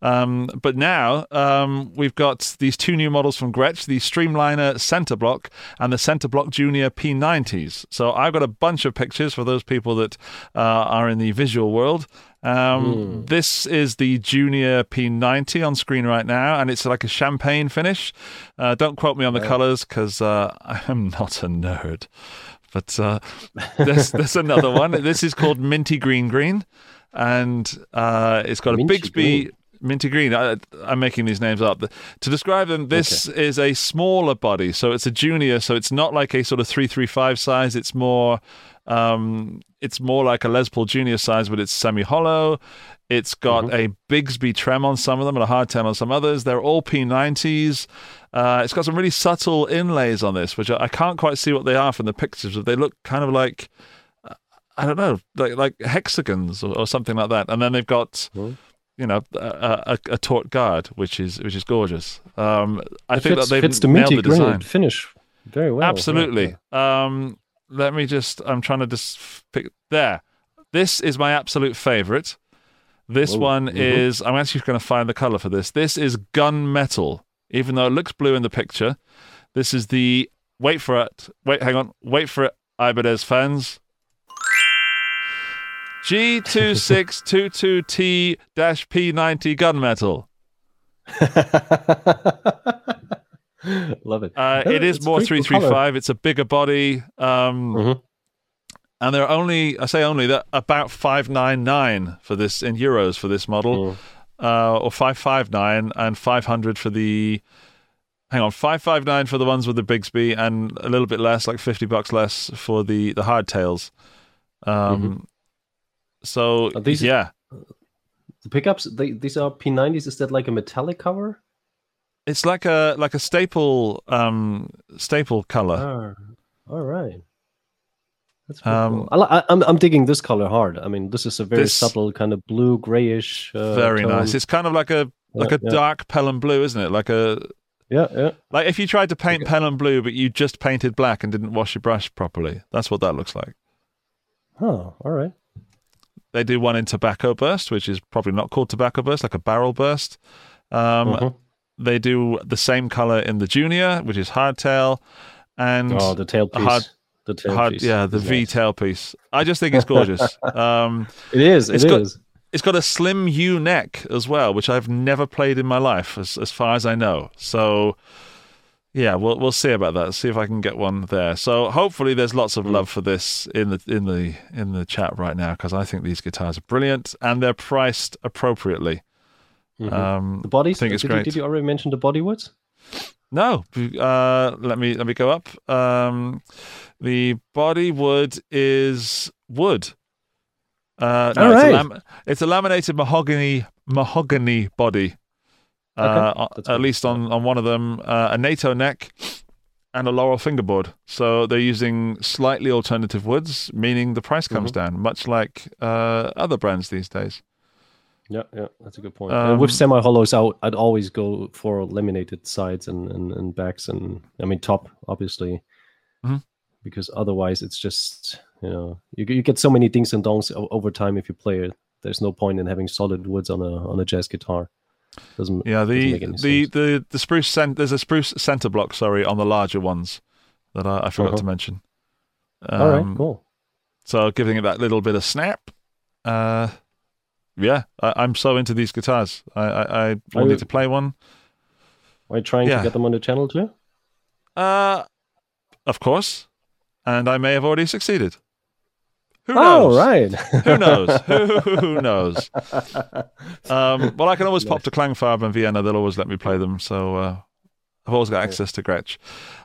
Um, but now um, we've got these two new models from Gretsch, the Streamliner Center Block and the Center Block Junior P90s. So I've got a bunch of pictures for those people that uh, are in the visual world. Um, This is the Junior P90 on screen right now, and it's like a champagne finish. Uh, don't quote me on the colors because uh, I am not a nerd. But uh, there's, there's another one. This is called Minty Green Green, and uh, it's got a Minty Bigsby green. Minty Green. I, I'm making these names up. To describe them, this is a smaller body, so it's a junior. So it's not like a sort of three three five size. It's more, um, it's more like a Les Paul Junior size, but it's semi hollow. It's got Mm-hmm. a Bigsby trem on some of them and a hard hardtail on some others. They're all P90s. Uh, it's got some really subtle inlays on this, which I, I can't quite see what they are from the pictures, but they look kind of like I don't know, like like hexagons or, or something like that. And then they've got, Hmm. You know, a, a, a tort guard, which is which is gorgeous. Um, I It think fits, that they've fits the nailed the design. finish very well. Absolutely. yeah. Um, let me just. I'm trying to just pick there. This is my absolute favorite. This Whoa, one mhm. is. I'm actually going to find the color for this. This is gunmetal, even though it looks blue in the picture. This is the. Wait for it. Wait, hang on. Wait for it. Ibanez fans. G2622T-P90 gunmetal. Love it. Uh, it is more pretty cool 335. It's a bigger body. Um, Mhm. And they're only, I say only, they're about 599 for this in euros for this model. Mm. uh, or five five nine, and five hundred for the. Hang on, five five nine for the ones with the Bigsby, and a little bit less, like fifty bucks less for the the hardtails. Um, so Are these- yeah, The pickups, they, these are P90s. Is that like a metallic cover? it's like a like a staple um staple color. Ah, all right. That's Um, cool. I, I, I'm I'm digging this color hard. I mean, this is a very This- subtle kind of blue grayish. Uh, Very tone. nice. It's kind of like a like a yeah. dark pelham blue, isn't it? Like a Yeah, yeah. like if you tried to paint pelham blue, but you just painted black and didn't wash your brush properly. That's what that looks like. Oh, all right. They do one in tobacco burst, which is probably not called tobacco burst, like a barrel burst. Um, Mhm. They do the same color in the junior, which is hardtail, and Oh, the tailpiece. hard- the tailpiece. hard, yeah, the is V nice. tail piece. I just think it's gorgeous. um, It is. It It's is. got- it's got a slim U neck as well, which I've never played in my life, as as far as I know. So, yeah, we'll we'll see about that. See if I can get one there. So hopefully, there's lots of love for this in the in the in the chat right now because I think these guitars are brilliant and they're priced appropriately. Mhm. Um, the bodies. I think it's did, great. You, did you already mention the body woods? no, uh, let me let me go up. Um, the body wood is wood. Uh, no, All it's, a right. lam- it's a laminated mahogany mahogany body. Uh, Okay, that's at least on, on one of them, uh, a NATO neck and a laurel fingerboard. So they're using slightly alternative woods, meaning the price comes Mm-hmm. down, much like uh, other brands these days. Yeah, yeah, that's a good point. Um, with semi hollows out, I'd always go for laminated sides and, and, and backs, and I mean top, obviously, Mhm. because otherwise it's just you know you get- you get so many dings and dongs over time if you play it. There's no point in having solid woods on a on a jazz guitar. Doesn't Yeah, doesn't the any the, the the spruce cent- there's a spruce center block, sorry, on the larger ones that I, I forgot Uh-huh. to mention. All right, Um, cool. So giving it that little bit of snap. Uh, yeah, I, I'm so into these guitars. I I, I wanted you- to play one. Are you trying yeah. to get them on the channel too? Uh, of course, and I may have already succeeded. Who knows? Oh, right. Who knows? who, who knows? Um, well, I can always pop to Klangfarbe in Vienna. They'll always let me play them. So uh, I've always got access to Gretsch.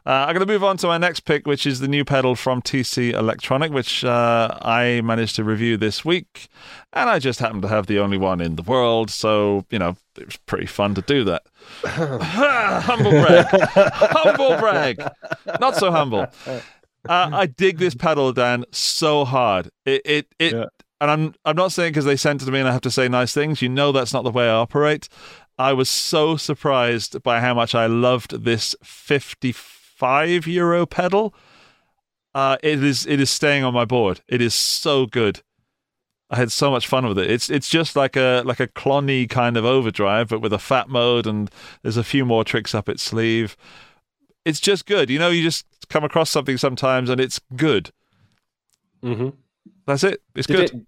Uh, I'm going to move on to my next pick, which is the new pedal from TC Electronic, which uh, I managed to review this week. And I just happen to have the only one in the world. So, you know, it was pretty fun to do that. humble brag. humble brag. Not so humble. Uh, I dig this pedal, Dan, so hard. It, it, it, Yeah. and I'm, I'm not saying because they sent it to me and I have to say nice things. You know that's not the way I operate. I was so surprised by how much I loved this 55 euro pedal. Uh, it is, it is staying on my board. It is so good. I had so much fun with it. It's it's just like a like a clonny kind of overdrive, but with a fat mode, and there's a few more tricks up its sleeve. It's just good. You know, you just come across something sometimes, and it's good. mm-hmm. That's it. It's Did good. it-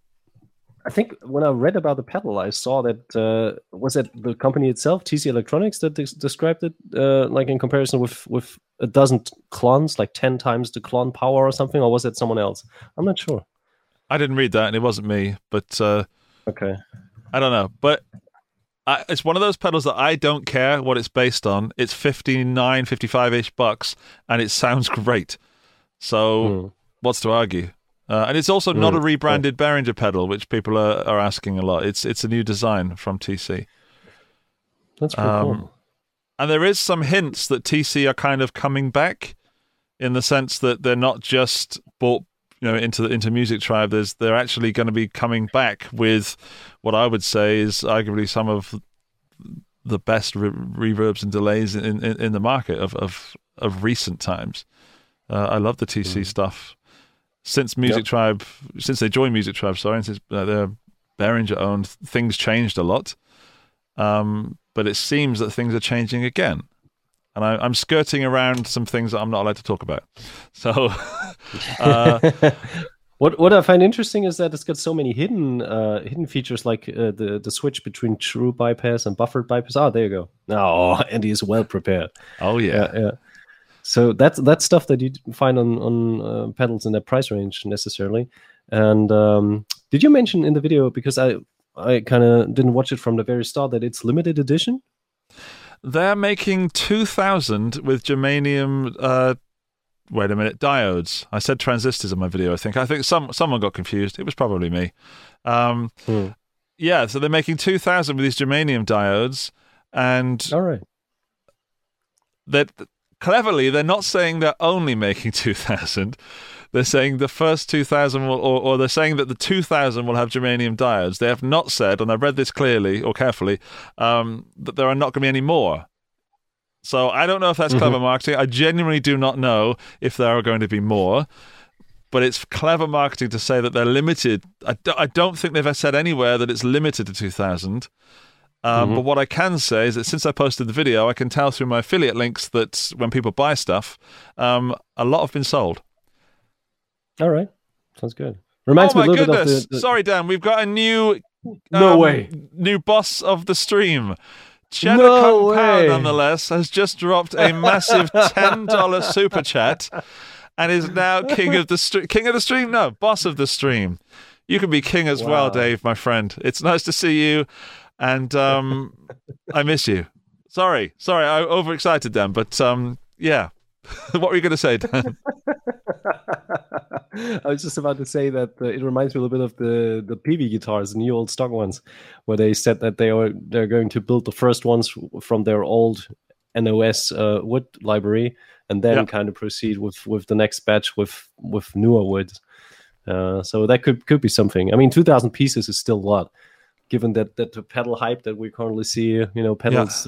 I think when I read about the pedal, I saw that uh, was it the company itself, TC Electronics, that des- described it uh, like in comparison with with a dozen clones, like ten times the clone power or something, or was it someone else? I'm not sure. I didn't read that, and it wasn't me, but uh, Okay, I don't know. But I, it's one of those pedals that I don't care what it's based on. It's 59, 55 ish bucks, and it sounds great. So Hmm. what's to argue? Uh, and it's also not Mm, a rebranded Behringer pedal, which people are, are asking a lot. It's it's a new design from TC. that's pretty Um, cool. And there is some hints that TC are kind of coming back in the sense that they're not just bought you know into into Music Tribe. There's they're actually going to be coming back with what I would say is arguably some of the best re- reverbs and delays in, in, in the market of, of, of recent times. Uh, I love the TC stuff. Since Music Yep. Tribe, since they joined Music Tribe, sorry, and since uh, they're Behringer owned, things changed a lot. Um, but it seems that things are changing again. And I, I'm skirting around some things that I'm not allowed to talk about. So, uh, What what I find interesting is that it's got so many hidden uh, hidden features, like uh, the the switch between true bypass and buffered bypass. Oh, there you go. Oh, Andy is well prepared. oh yeah, yeah, yeah. So that's that's stuff that you find on on uh, pedals in that price range necessarily. And um, did you mention in the video because I I kind of didn't watch it from the very start that it's limited edition. They're making 2,000 with germanium. Uh, wait a minute, diodes. I said transistors in my video. I think. I think some someone got confused. It was probably me. Um, Hmm. Yeah, so they're making 2,000 with these germanium diodes, and All right. that cleverly they're not saying they're only making 2000 they're saying the first 2000 will or, or they're saying that the 2000 will have germanium diodes. They have not said and i've read this clearly or carefully um, that there are not going to be any more. So i don't know if that's clever marketing. I genuinely do not know if there are going to be more but it's clever marketing to say that they're limited. I, do, I don't think they've ever said anywhere that it's limited to 2000 um, But what I can say is that since I posted the video, I can tell through my affiliate links that when people buy stuff, um, a lot have been sold. All right. Sounds good. Reminds oh me my a little goodness! bit of the. the Sorry, Dan. We've got a new No um, way. new boss of the stream. Cheddar No Kung Pao, way. nonetheless, has just dropped a massive ten dollar super chat and is now king of the stream. King of the stream? No, boss of the stream. You can be king as well, Dave, my friend. It's nice to see you, and um, I miss you. Sorry, sorry, I overexcited them, but um, yeah. what were you going to say, Dan? I was just about to say that uh, it reminds me a little bit of the the PV guitars, the new old stock ones, where they said that they are they're going to build the first ones from their old NOS uh, wood library, and then Yeah. kind of proceed with with the next batch with with newer woods. Uh, so that could could be something. I mean, two thousand pieces is still a lot, given that that the pedal hype that we currently see. You know, pedals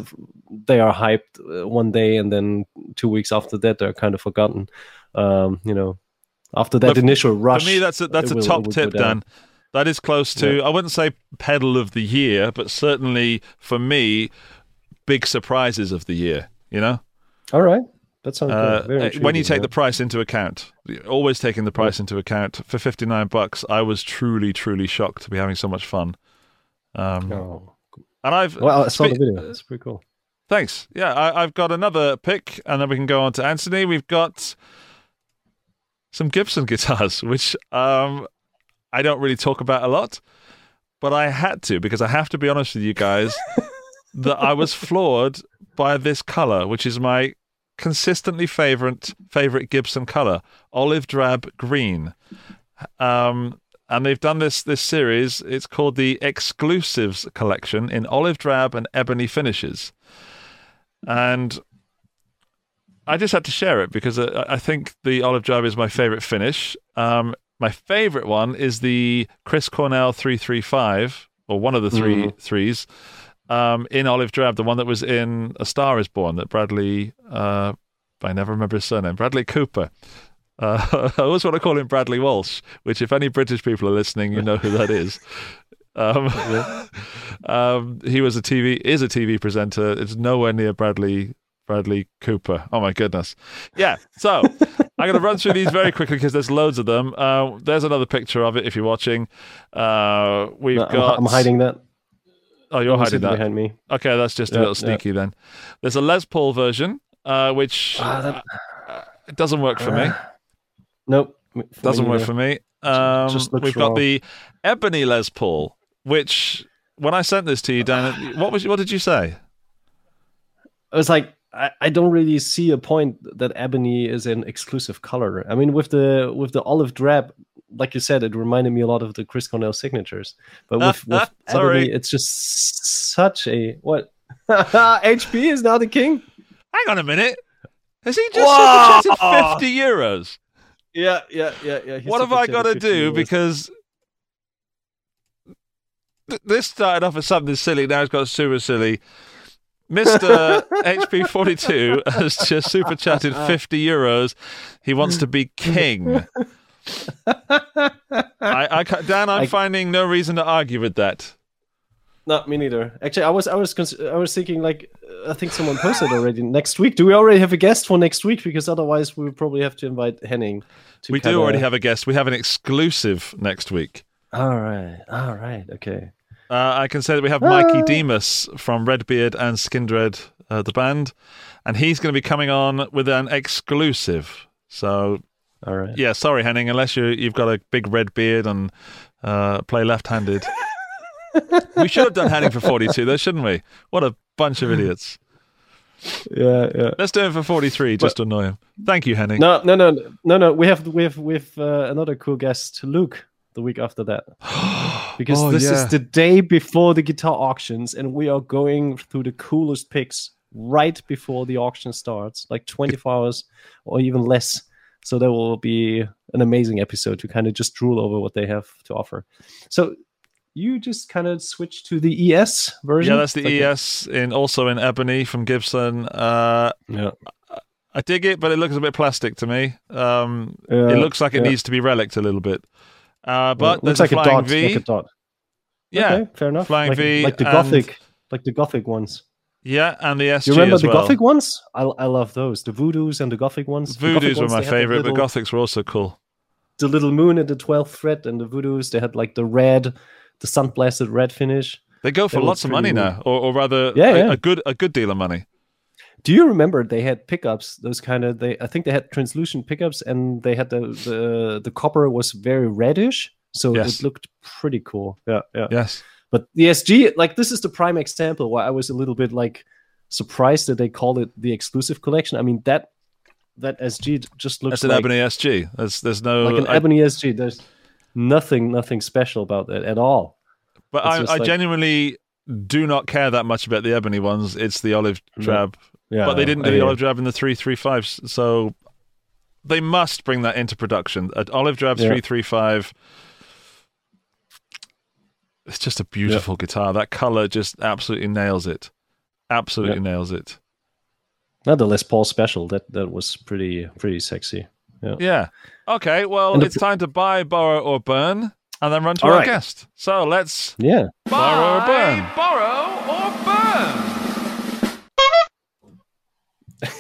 they are hyped uh, one day, and then two weeks after that they're kind of forgotten. Um, you know, after that But initial rush. For me, that's a that's a will- top tip. Dan. That is close to. I wouldn't say pedal of the year, but certainly for me, big surprises of the year. You know, All right, that sounds uh, uh, when you take yeah. the price into account, always taking the price into account for fifty nine bucks, I was truly, truly shocked to be having so much fun. Um, Oh. And I've Well, I saw spe- the video. It's pretty cool. Thanks. Yeah, I, I've got another pick, and then we can go on to Anthony. We've got some Gibson guitars, which um, I don't really talk about a lot, but I had to because I have to be honest with you guys that I was floored by this color, which is my consistently favorite favorite Gibson color, olive drab green. Um, and they've done this this series. It's called the Exclusives Collection in olive drab and ebony finishes. And I just had to share it because I, I think the olive drab is my favorite finish. Um, my favorite one is the Chris Cornell 335, or one of the 3 threes, um, in olive drab, the one that was in A Star is Born that Bradley, uh, I never remember his surname, Bradley Cooper. Uh, I always want to call him Bradley Walsh, which, if any British people are listening, you know who that is. Um, um, he was a TV is a TV presenter. It's nowhere near Bradley Bradley Cooper. Oh my goodness. Yeah. So I'm going to run through these very quickly because there's loads of them. Uh, there's another picture of it if you're watching. Uh, we've No, I'm, got. I'm hiding that. Oh, you're hiding that. behind me. Okay, that's just a little sneaky then. There's a Les Paul version, uh, which Ah, that- uh, it doesn't work for me. Nope. Doesn't work for me. Um, just we've got wrong. the Ebony Les Paul, which when I sent this to you, Dan, what was what did you say? It was like I, I don't really see a point that ebony is an exclusive color. I mean, with the with the olive drab, like you said, it reminded me a lot of the Chris Cornell signatures. But with, with ebony, it's just such a what? HP is now the king. Hang on a minute. Has he just Whoa! 50 euros? Yeah, yeah, yeah, yeah. what have I got to do? Because th- this started off as something silly, now it's got super silly. Mr. HP42 has just super chatted 50 euros. He wants to be king. I, I, Dan, I'm I- finding no reason to argue with that. Not me neither. Actually, I was I was cons- I was thinking like uh, I think someone posted already next week. Do we already have a guest for next week? Because otherwise we would probably have to invite Henning. To We do already have a guest. We have an exclusive next week. All right, all right, okay. Uh, I can say that we have Mikey Ah. Demus from Redbeard and Skindred, uh, the band, and he's going to be coming on with an exclusive. So, All right. yeah, sorry, Henning, unless you you've got a big red beard and uh, play left-handed. We should have done Hanning for 42, though, shouldn't we? What a bunch of idiots. yeah, yeah. Let's do him for 43 just to annoy him. Thank you, Henning. No, no, no, no, no. We have we have we have uh, another cool guest, Luke, the week after that, because Oh, this yeah. is the day before the guitar auctions, and we are going through the coolest picks right before the auction starts, like 24 hours or even less. So that will be an amazing episode to kind of just drool over what they have to offer. So you just kind of switch to the ES version. Yeah, that's the like ES in also in ebony from Gibson. Uh, yeah. I dig it, but it looks a bit plastic to me. Um, Yeah, it looks like it yeah. needs to be relicked a little bit. Uh, Yeah, but looks there's like a a flying dot. V. Like a dot. yeah, Okay, fair enough. Flying like, V like the and- gothic, like the gothic ones. yeah, and the SG Do you remember as the well. gothic ones? I, I love those. The voodoos and the gothic ones. The gothic Voodoos were ones, my they had the favorite, but little- gothics were also cool. The little moon and the twelfth fret, and the voodoos. They had like the red, the sun blasted red finish. They go for were lots of money pretty- now, or, or rather, Yeah, a, yeah. a good a good deal of money. Do you remember they had pickups? Those kind of they. I think they had translucent pickups, and they had the the the copper was very reddish, so Yes. it looked pretty cool. Yeah, yeah. Yes, But the SG, like this is the prime example why I was a little bit like surprised that they called it the exclusive collection. I mean that that SG just looks that's an like, ebony SG. There's there's no, like an I- ebony SG. There's nothing nothing special about that at all. but it's I, I like- genuinely do not care that much about the ebony ones. It's the olive mm-hmm. drab, Yeah, but they didn't do the olive drab in the three three fives, so they must bring that into production. An olive drab Yeah. three three five. It's just a beautiful guitar. That color just absolutely nails it. Absolutely nails it. Not the Les Paul special. That that was pretty pretty sexy. Yeah. Okay. Well, And the- it's time to buy, borrow, or burn, and then run to All our right. guest. So let's Yeah. borrow or burn. borrow, or burn.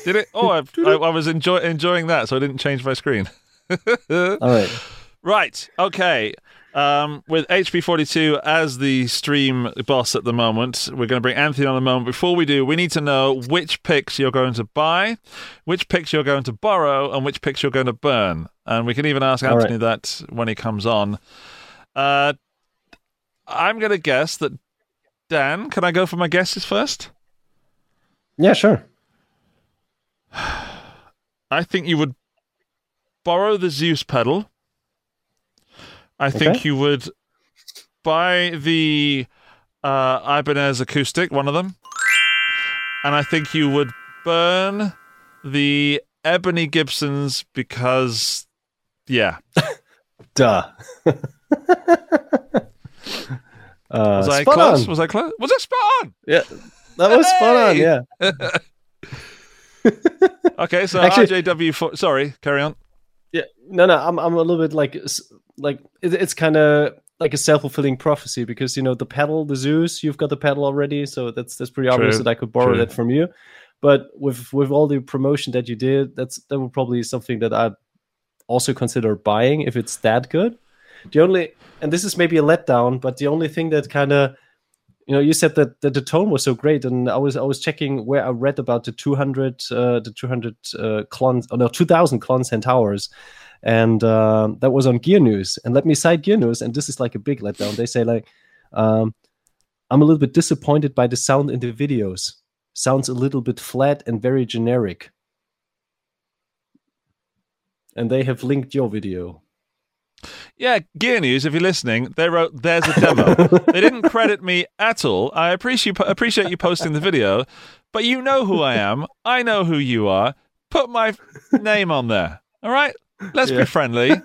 Did it? Oh, I, I, I was enjoy, enjoying that, so I didn't change my screen. All right. Right. Okay. Um, with HP42 as the stream boss at the moment, we're going to bring Anthony on a moment. Before we do, we need to know which picks you're going to buy, which picks you're going to borrow, and which picks you're going to burn. And we can even ask All right. Anthony that when he comes on. Uh, I'm going to guess that Dan. Can I go for my guesses first? Yeah, sure. I think you would borrow the Zeus pedal. I think you would buy the uh, Ibanez acoustic, one of them. And I think you would burn the Ebony Gibsons because, yeah. Duh. uh, Was I close? on. Was I close? Was it spot on? Yeah, that was spot on. Yeah. Okay, so Actually- RJW4. Sorry, carry on. Yeah, no, no, I'm, I'm a little bit like, like it, it's kind of like a self fulfilling prophecy because you know the pedal, the Zeus, you've got the pedal already, so that's that's pretty obvious True, that I could borrow true. that from you. But with with all the promotion that you did, that's that would probably be something that I'd also consider buying if it's that good. The only, and this is maybe a letdown, but the only thing that kind of you know you said that, that the tone was so great and i was i was checking where i read about the 200 uh the 200 uh clones oh no 2000 Klon Centaurs and uh, that was on gear news and let me cite gear news and this is like a big letdown they say like um i'm a little bit disappointed by the sound in the videos sounds a little bit flat and very generic and they have linked your video Yeah, Gear News, if you're listening, they wrote, there's a demo. they didn't credit me at all. I appreciate appreciate you posting the video, but you know who I am. I know who you are. Put my name on there. All right? Let's Yeah. be friendly.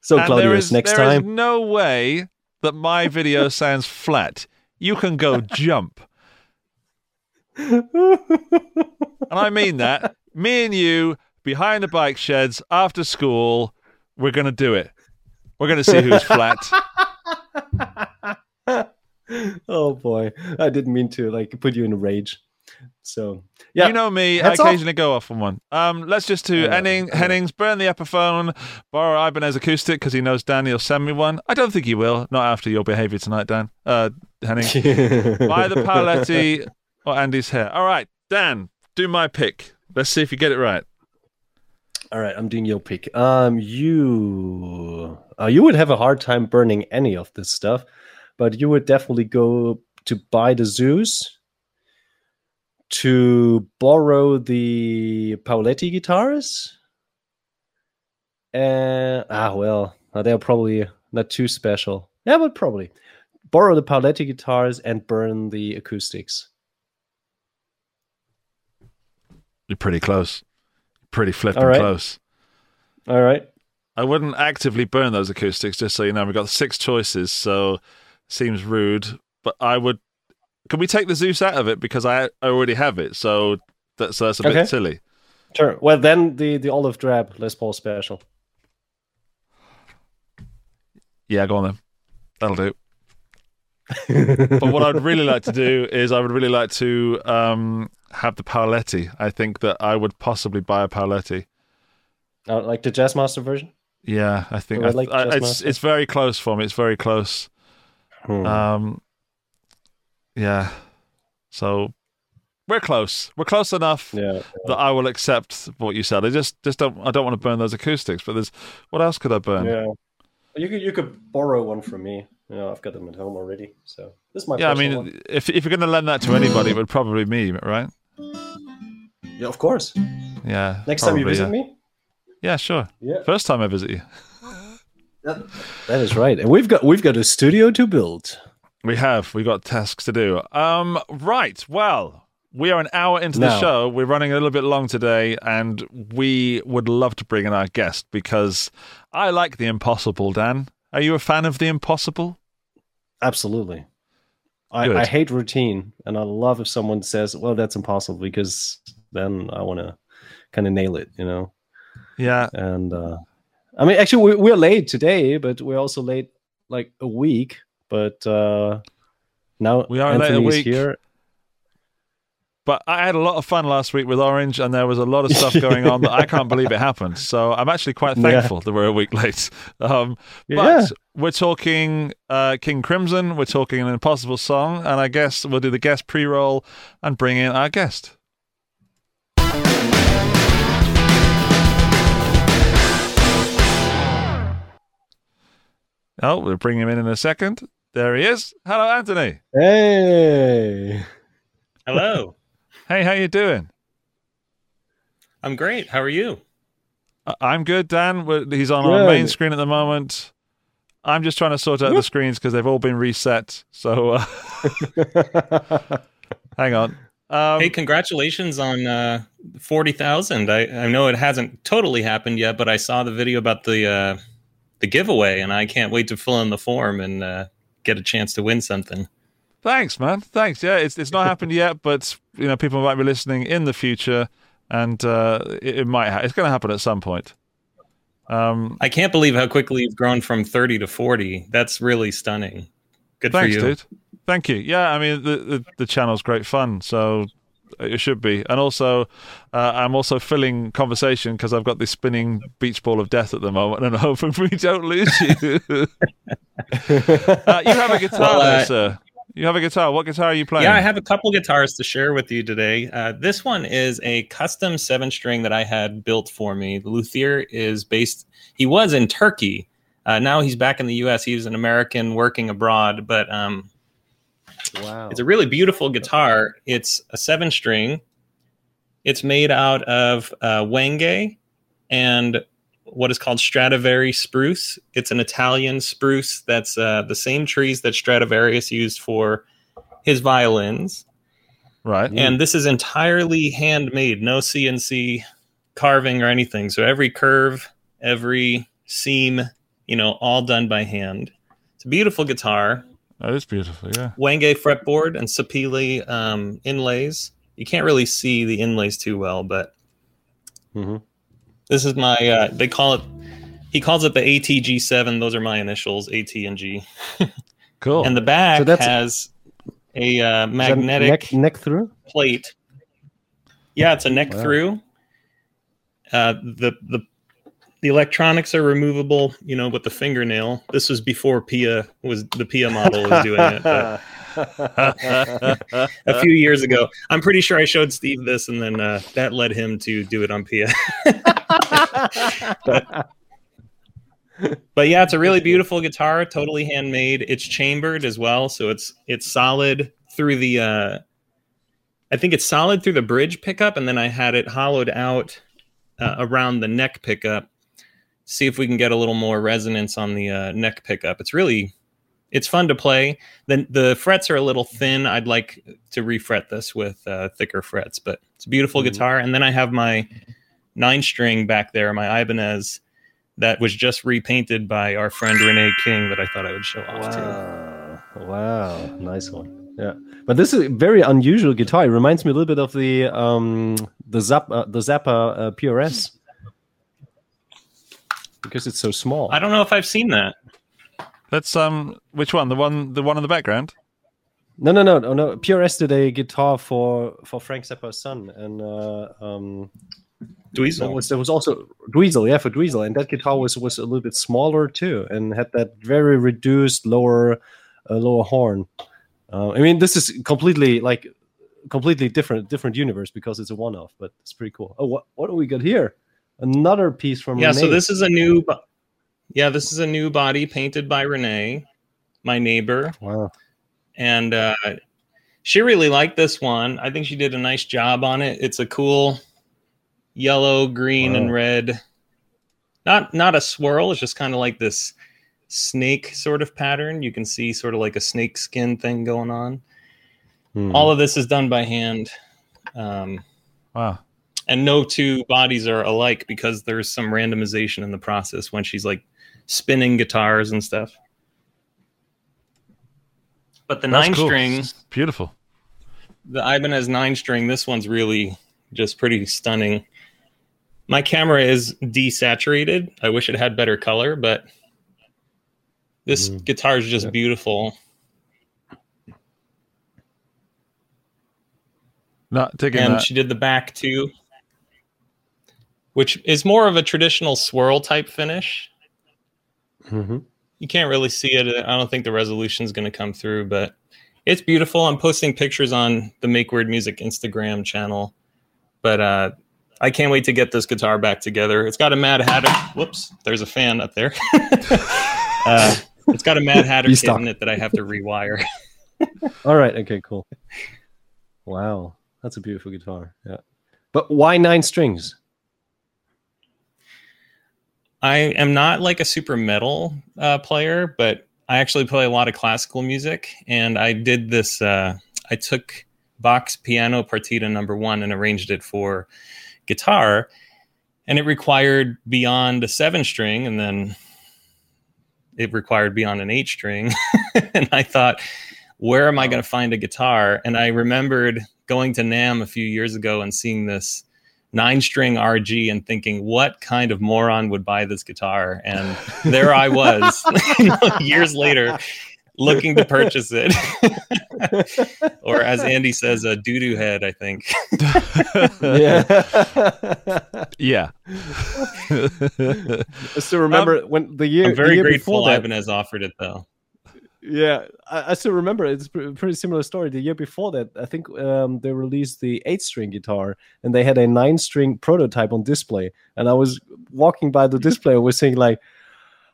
so and there claudius is, next there is time no way that my video sounds flat. You can go jump. And I mean that. Me and you behind the bike sheds after school, we're going to do it. We're going to see who's flat. oh boy i didn't mean to like put you in a rage so yeah You know me, I off. occasionally go off on one. Um, let's just do Yeah, Henning, yeah. Hennings, burn the Epiphone, borrow Ibanez acoustic because he knows Danny will send me one. I don't think he will, not after your behaviour tonight, Dan. Uh, Henning. Buy the Paoletti or Andy's hair. All right, Dan, do my pick. Let's see if you get it right. all right i'm doing your pick um you uh, you would have a hard time burning any of this stuff but you would definitely go to buy the Zeus, to borrow the Paoletti guitars, and ah well, uh, they're probably not too special. Yeah, but probably borrow the Paoletti guitars and burn the acoustics. You're pretty close. Pretty flipping All right. close. All right. I wouldn't actively burn those acoustics, just so you know. We've got six choices, so seems rude. But I would. Can we take the Zeus out of it because I, I already have it? So that's so that's a Okay. bit silly. Sure. Well, then the the olive drab Les Paul special. Yeah, go on then. That'll do. but what I'd really like to do is I would really like to um, have the Paoletti. I think that I would possibly buy a Paoletti. Uh, like the Jazzmaster version. Yeah, I think I I- like I- it's it's very close for me. It's very close. Hmm. Um, yeah. So we're close. We're close enough yeah. that I will accept what you said. I just just don't. I don't want to burn those acoustics. But there's what else could I burn? Yeah. You could you could borrow one from me. You know, I've got them at home already. So this might Yeah, I mean, if if you're going to lend that to anybody, it would probably me, right? yeah, of course. Yeah. Next time you visit yeah. me. Yeah, sure. Yeah, First time I visit you. that, that is right. And we've got we've got a studio to build. We have. We've got tasks to do. Um, right. Well, we are an hour into the show. We're running a little bit long today, and we would love to bring in our guest because I like the impossible. Dan, are you a fan of the impossible? Absolutely. I, I hate routine, and I love if someone says, "Well, that's impossible," because then I want to kind of nail it, you know. Yeah. And uh, I mean, actually, we, we're late today, but we're also late like a week. But uh, now We are late a week. here. But I had a lot of fun last week with Orange, and there was a lot of stuff going on that I can't believe it happened. So I'm actually quite Yeah. thankful that we're a week late. Um, but Yeah. we're talking uh, King Crimson, we're talking an impossible song, and I guess we'll do the guest pre roll and bring in our guest. Oh, we'll bring him in in a second. There he is. Hello, Anthony. Hey, Hello. Hey, how you doing? I'm great. How are you? I- I'm good, Dan. He's on our main screen at the moment. I'm just trying to sort out the screens because they've all been reset. So uh, hang on. Um, hey, congratulations on uh, 40,000. I, I know it hasn't totally happened yet, but I saw the video about the uh, the giveaway and I can't wait to fill in the form and uh, get a chance to win something. thanks, man. Thanks. Yeah, it's it's not happened yet, but you know, people might be listening in the future, and uh, it, it might. Ha- it's going to happen at some point. Um, I can't believe how quickly you've grown from 30 to 40. That's really stunning. Good thanks, for you. dude. Thank you. Yeah, I mean the, the the channel's great fun, so it should be. And also, uh, I'm also filling conversation because I've got this spinning beach ball of death at the moment, and I'm hoping we don't lose you. uh, you have a guitar, Well, uh, sir. You have a guitar. What guitar are you playing? Yeah, I have a couple guitars to share with you today. Uh, this one is a custom seven string that I had built for me. The luthier is based, he was in Turkey. Uh, now he's back in the US. He's an American working abroad, but um, wow! it's a really beautiful guitar. It's a seven string. It's made out of uh, Wenge and what is called Stradivari spruce. It's an Italian spruce that's uh, the same trees that Stradivarius used for his violins. right. And this is entirely handmade, no CNC carving or anything. So every curve, every seam, you know, all done by hand. It's a beautiful guitar. That is beautiful. Yeah. Wenge fretboard and Sapele um, inlays. You can't really see the inlays too well, but Mhm. This is my. Uh, they call it. He calls it the ATG7. Those are my initials, AT and G. Cool. And the back So that's- has a uh, magnetic neck, neck through. plate. Yeah, it's a neck Wow. through. Uh, the the the electronics are removable, you know, with the fingernail. This was before Pia was the Pia model was doing it. But a few years ago, I'm pretty sure I showed Steve this, and then uh, that led him to do it on Pia. but yeah, it's a really beautiful guitar, totally handmade. It's chambered as well, so it's it's solid through the. Uh, I think it's solid through the bridge pickup, and then I had it hollowed out uh, around the neck pickup. See if we can get a little more resonance on the uh, neck pickup. It's really, it's fun to play. the The frets are a little thin. I'd like to refret this with uh, thicker frets, but it's a beautiful Mhm. guitar. And then I have my nine string back there, my Ibanez that was just repainted by our friend Renee King that I thought I would show off. Wow. Wow. Nice one. Yeah. But this is a very unusual guitar. It reminds me a little bit of the um the Zap uh, the Zappa uh, PRS. Because it's so small. I don't know if I've seen that. Let's um, which one? The one, the one in the background. No, no, no, no, no. PRS did a guitar for for Frank Zappa's son, and uh, um, there Dweezil. was there was also Dweezil, yeah, for Dweezil, and that guitar was was a little bit smaller too, and had that very reduced lower uh, lower horn. Uh, I mean, this is completely like completely different different universe because it's a one off, but it's pretty cool. Oh, what what do we got here? Another piece from Yeah, so this is a new bo- Yeah, this is a new body painted by Renee, my neighbor. wow. and uh, she really liked this one. I think she did a nice job on it. It's a cool yellow, green, and red. Not not a swirl. It's just kind of like this snake sort of pattern. You can see sort of like a snake skin thing going on. Hmm. All of this is done by hand. Um, Wow. and no two bodies are alike because there's some randomization in the process when she's like spinning guitars and stuff. But the That's nine cool. string Beautiful. the Ibanez nine string, this one's really just pretty stunning. My camera is desaturated. I wish it had better color, but this Mhm. guitar is just Yeah. beautiful. Not digging and that. she did the back too, which is more of a traditional swirl type finish. Mhm. You can't really see it. I don't think the resolution is going to come through, but it's beautiful. I'm posting pictures on the Make Weird Music Instagram channel, but uh, I can't wait to get this guitar back together. It's got a Mad Hatter. Whoops, there's a fan up there. uh, it's got a Mad Hatter kit in it that I have to rewire. All right. Okay. Cool. Wow, that's a beautiful guitar. Yeah. But why nine strings? I am not like a super metal uh, player, but I actually play a lot of classical music. And I did this, uh, I took Bach's Piano Partita number one and arranged it for guitar. And it required beyond a seven string, and then it required beyond an eight string. and I thought, where am I going to find a guitar? And I remembered going to NAMM a few years ago and seeing this nine string RG and thinking, what kind of moron would buy this guitar? And there I was years later looking to purchase it. or as Andy says, a doo doo head, I think. yeah. yeah. I still remember when the year. I'm very year grateful before that, Ibanez offered it though. Yeah, I, I still remember. It's a pretty similar story. The year before that, I think um, they released the eight-string guitar, and they had a nine-string prototype on display. And I was walking by the display, and was saying like,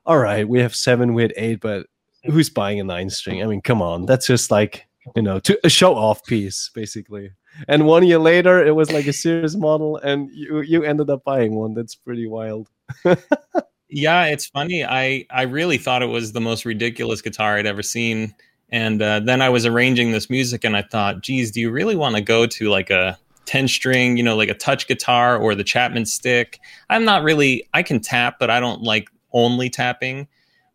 "All right, we have seven, we had eight, but who's buying a nine-string? I mean, come on, that's just like you know, to a show-off piece, basically." And one year later, it was like a serious model, and you you ended up buying one. That's pretty wild. Yeah, it's funny. I I really thought it was the most ridiculous guitar I'd ever seen, and uh, then I was arranging this music, and I thought, geez, do you really want to go to like a ten string, you know, like a touch guitar or the Chapman stick? I'm not really. I can tap, but I don't like only tapping,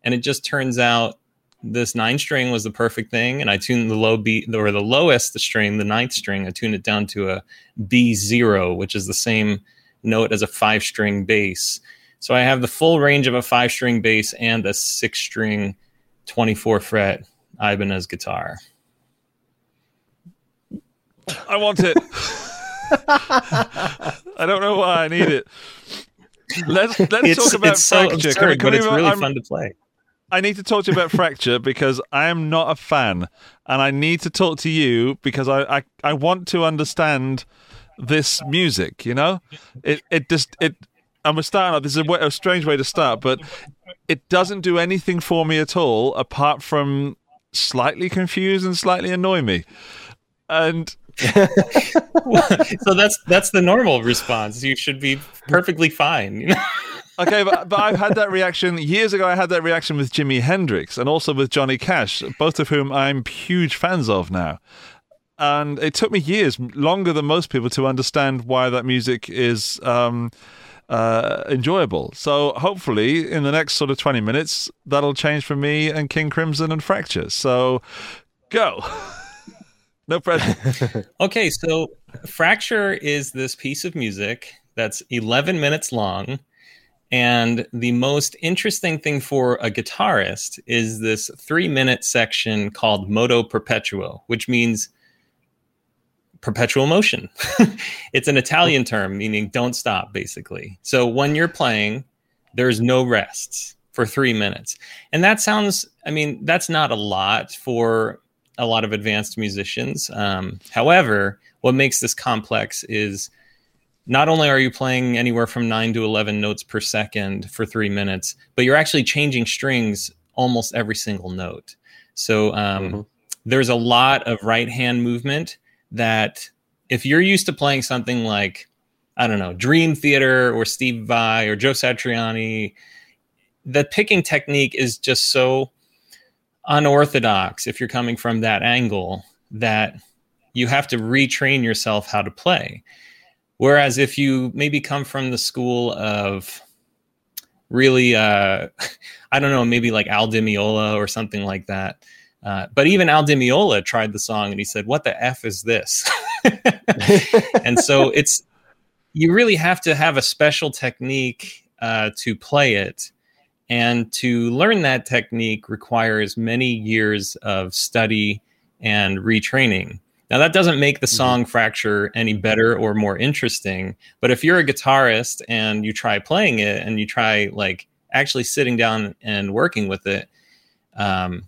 and it just turns out this nine string was the perfect thing, and I tuned the low B or the lowest the string, the ninth string. I tuned it down to a B zero, which is the same note as a five string bass. So I have the full range of a five string bass and a six string 24 fret Ibanez guitar. I want it. I don't know why I need it. Let's let's It's, talk about it's so fracture. absurd, Can but it's really I'm- fun to play. I need to talk to you about fracture because I am not a fan, and I need to talk to you because I I, I want to understand this music. You know, it it just it and we're starting out. This is a, a strange way to start, but it doesn't do anything for me at all apart from slightly confuse and slightly annoy me. And so that's that's the normal response. You should be perfectly fine. You know? okay, but, but I've had that reaction years ago. I had that reaction with Jimi Hendrix and also with Johnny Cash, both of whom I'm huge fans of now. And it took me years, longer than most people, to understand why that music is um, uh, enjoyable. So hopefully, in the next sort of 20 minutes, that'll change for me and King Crimson and Fracture. So go. no pressure. okay, so Fracture is this piece of music that's 11 minutes long and the most interesting thing for a guitarist is this three minute section called moto perpetuo, which means perpetual motion. it's an Italian term meaning don't stop, basically. So when you're playing, there's no rests for three minutes. And that sounds, I mean, that's not a lot for a lot of advanced musicians. Um, however, what makes this complex is not only are you playing anywhere from 9 to 11 notes per second for three minutes, but you're actually changing strings almost every single note. So um, mm-hmm. there's a lot of right hand movement that if you're used to playing something like, I don't know, Dream Theater or Steve Vai or Joe Satriani, the picking technique is just so unorthodox if you're coming from that angle that you have to retrain yourself how to play. Whereas if you maybe come from the school of really, uh, I don't know, maybe like Al Di Meola or something like that. Uh, but even Al Di Meola tried the song and he said, "What the f is this?" and so it's you really have to have a special technique uh, to play it, and to learn that technique requires many years of study and retraining. Now, that doesn't make the mm-hmm. song Fracture any better or more interesting. But if you're a guitarist and you try playing it and you try like actually sitting down and working with it, um,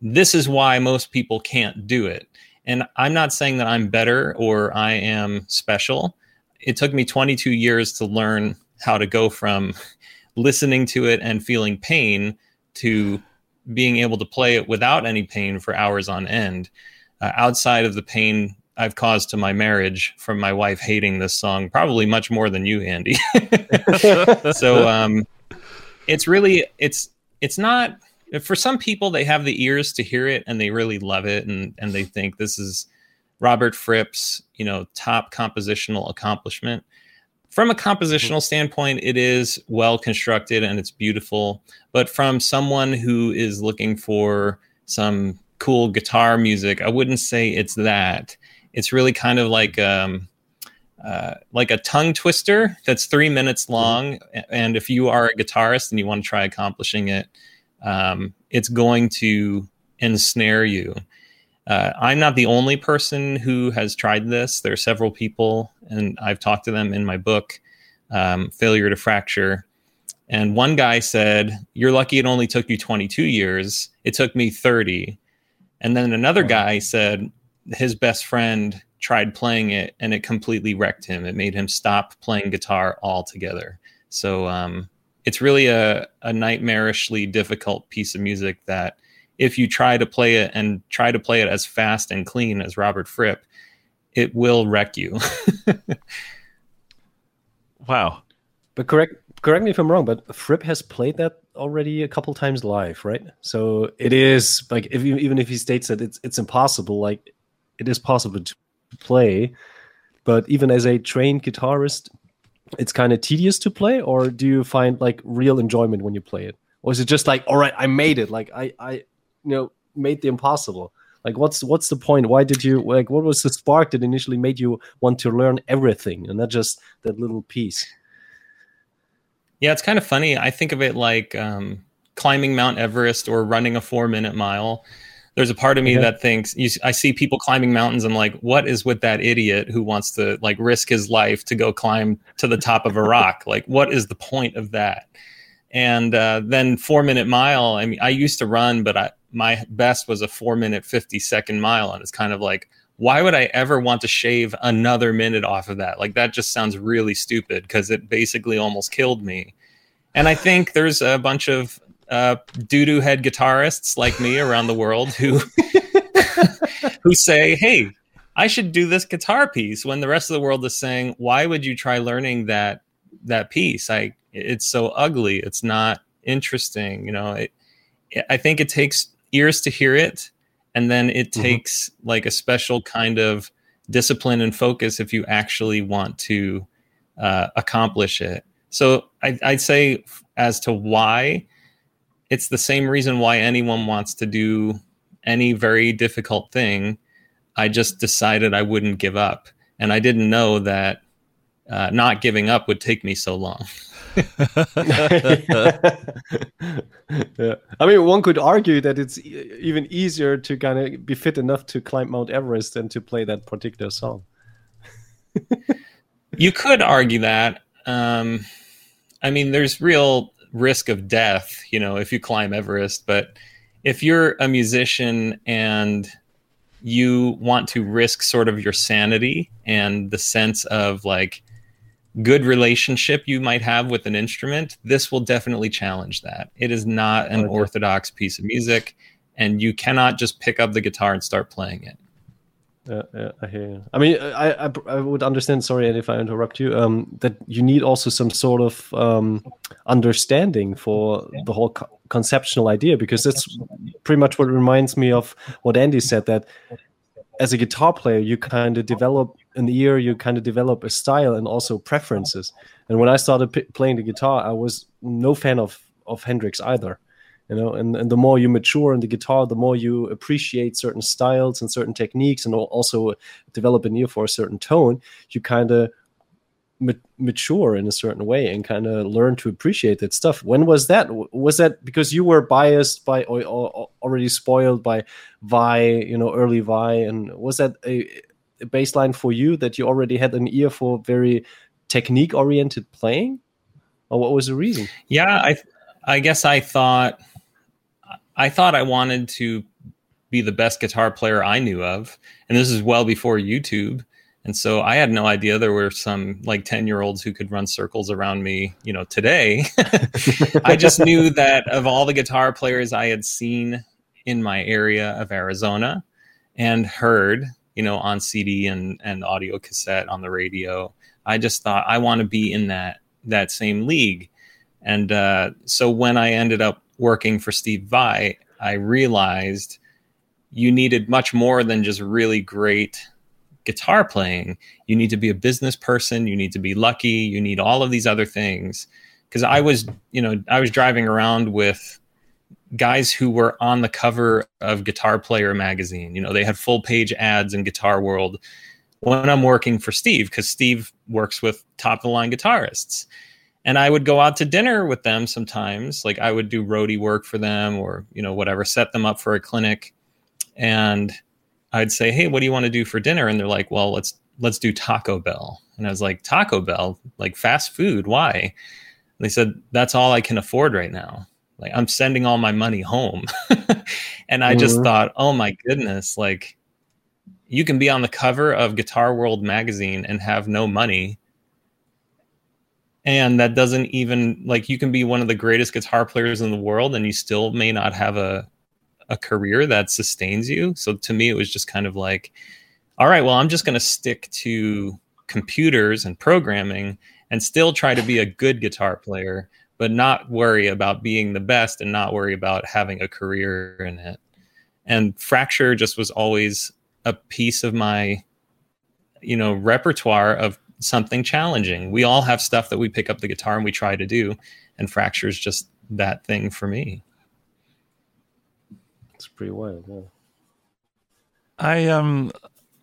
this is why most people can't do it. And I'm not saying that I'm better or I am special. It took me 22 years to learn how to go from listening to it and feeling pain to being able to play it without any pain for hours on end uh, outside of the pain I've caused to my marriage from my wife hating this song, probably much more than you, Andy. so um, it's really it's it's not for some people they have the ears to hear it and they really love it and and they think this is Robert Fripp's you know top compositional accomplishment. From a compositional standpoint, it is well constructed and it's beautiful. But from someone who is looking for some cool guitar music. I wouldn't say it's that. It's really kind of like um, uh, like a tongue twister that's three minutes long. And if you are a guitarist and you want to try accomplishing it, um, it's going to ensnare you. Uh, I'm not the only person who has tried this. There are several people, and I've talked to them in my book, um, Failure to Fracture. And one guy said, You're lucky it only took you 22 years. It took me 30. And then another guy said his best friend tried playing it and it completely wrecked him. It made him stop playing guitar altogether. So um, it's really a, a nightmarishly difficult piece of music that if you try to play it and try to play it as fast and clean as Robert Fripp, it will wreck you. wow. But correct correct me if I'm wrong, but Fripp has played that already a couple times live, right? So it is like if you, even if he states that it's it's impossible, like it is possible to play, but even as a trained guitarist, it's kind of tedious to play. Or do you find like real enjoyment when you play it, or is it just like, all right, I made it, like I I you know made the impossible? Like what's what's the point? Why did you like? What was the spark that initially made you want to learn everything and not just that little piece? Yeah, it's kind of funny. I think of it like um, climbing Mount Everest or running a four minute mile. There's a part of me that thinks you, I see people climbing mountains. I'm like, what is with that idiot who wants to like risk his life to go climb to the top of a rock? like, what is the point of that? And uh, then four minute mile. I mean, I used to run, but I, my best was a four minute, 50 second mile. And it's kind of like, why would I ever want to shave another minute off of that? Like that just sounds really stupid because it basically almost killed me. And I think there's a bunch of uh, doo doo head guitarists like me around the world who who say, "Hey, I should do this guitar piece," when the rest of the world is saying, "Why would you try learning that that piece? I it's so ugly. It's not interesting." You know, it, I think it takes ears to hear it and then it mm-hmm. takes like a special kind of discipline and focus if you actually want to uh, accomplish it so I, i'd say as to why it's the same reason why anyone wants to do any very difficult thing i just decided i wouldn't give up and i didn't know that uh, not giving up would take me so long yeah. I mean, one could argue that it's even easier to kind of be fit enough to climb Mount Everest than to play that particular song. you could argue that. Um, I mean, there's real risk of death, you know, if you climb Everest. But if you're a musician and you want to risk sort of your sanity and the sense of like good relationship you might have with an instrument, this will definitely challenge that. It is not an orthodox piece of music, and you cannot just pick up the guitar and start playing it. Yeah, yeah, I hear you. I mean, I, I, I would understand. Sorry if I interrupt you. Um, that you need also some sort of um, understanding for the whole co- conceptual idea, because that's pretty much what reminds me of what Andy said. That as a guitar player, you kind of develop an ear, you kind of develop a style and also preferences. And when I started p- playing the guitar, I was no fan of of Hendrix either. You know, and, and the more you mature in the guitar, the more you appreciate certain styles and certain techniques, and also develop an ear for a certain tone. You kind of mature in a certain way and kind of learn to appreciate that stuff. When was that? Was that because you were biased by or, or already spoiled by Vai, you know, early Vai, and was that a, a baseline for you that you already had an ear for very technique oriented playing, or what was the reason? Yeah, I I guess I thought I thought I wanted to be the best guitar player I knew of, and this is well before YouTube and so I had no idea there were some like 10 year olds who could run circles around me, you know, today. I just knew that of all the guitar players I had seen in my area of Arizona and heard, you know, on CD and, and audio cassette on the radio, I just thought I want to be in that that same league. And uh, so when I ended up working for Steve Vai, I realized you needed much more than just really great guitar playing, you need to be a business person, you need to be lucky, you need all of these other things. Because I was, you know, I was driving around with guys who were on the cover of Guitar Player magazine. You know, they had full page ads in Guitar World when I'm working for Steve, because Steve works with top of the line guitarists. And I would go out to dinner with them sometimes. Like I would do roadie work for them or, you know, whatever, set them up for a clinic. And I'd say, "Hey, what do you want to do for dinner?" And they're like, "Well, let's let's do Taco Bell." And I was like, "Taco Bell, like fast food? Why?" And they said, "That's all I can afford right now. Like I'm sending all my money home." and I just mm-hmm. thought, "Oh my goodness, like you can be on the cover of Guitar World magazine and have no money." And that doesn't even like you can be one of the greatest guitar players in the world and you still may not have a a career that sustains you. So to me, it was just kind of like, all right, well, I'm just going to stick to computers and programming and still try to be a good guitar player, but not worry about being the best and not worry about having a career in it. And fracture just was always a piece of my, you know, repertoire of something challenging. We all have stuff that we pick up the guitar and we try to do, and fracture is just that thing for me It's pretty wild. Yeah. I um,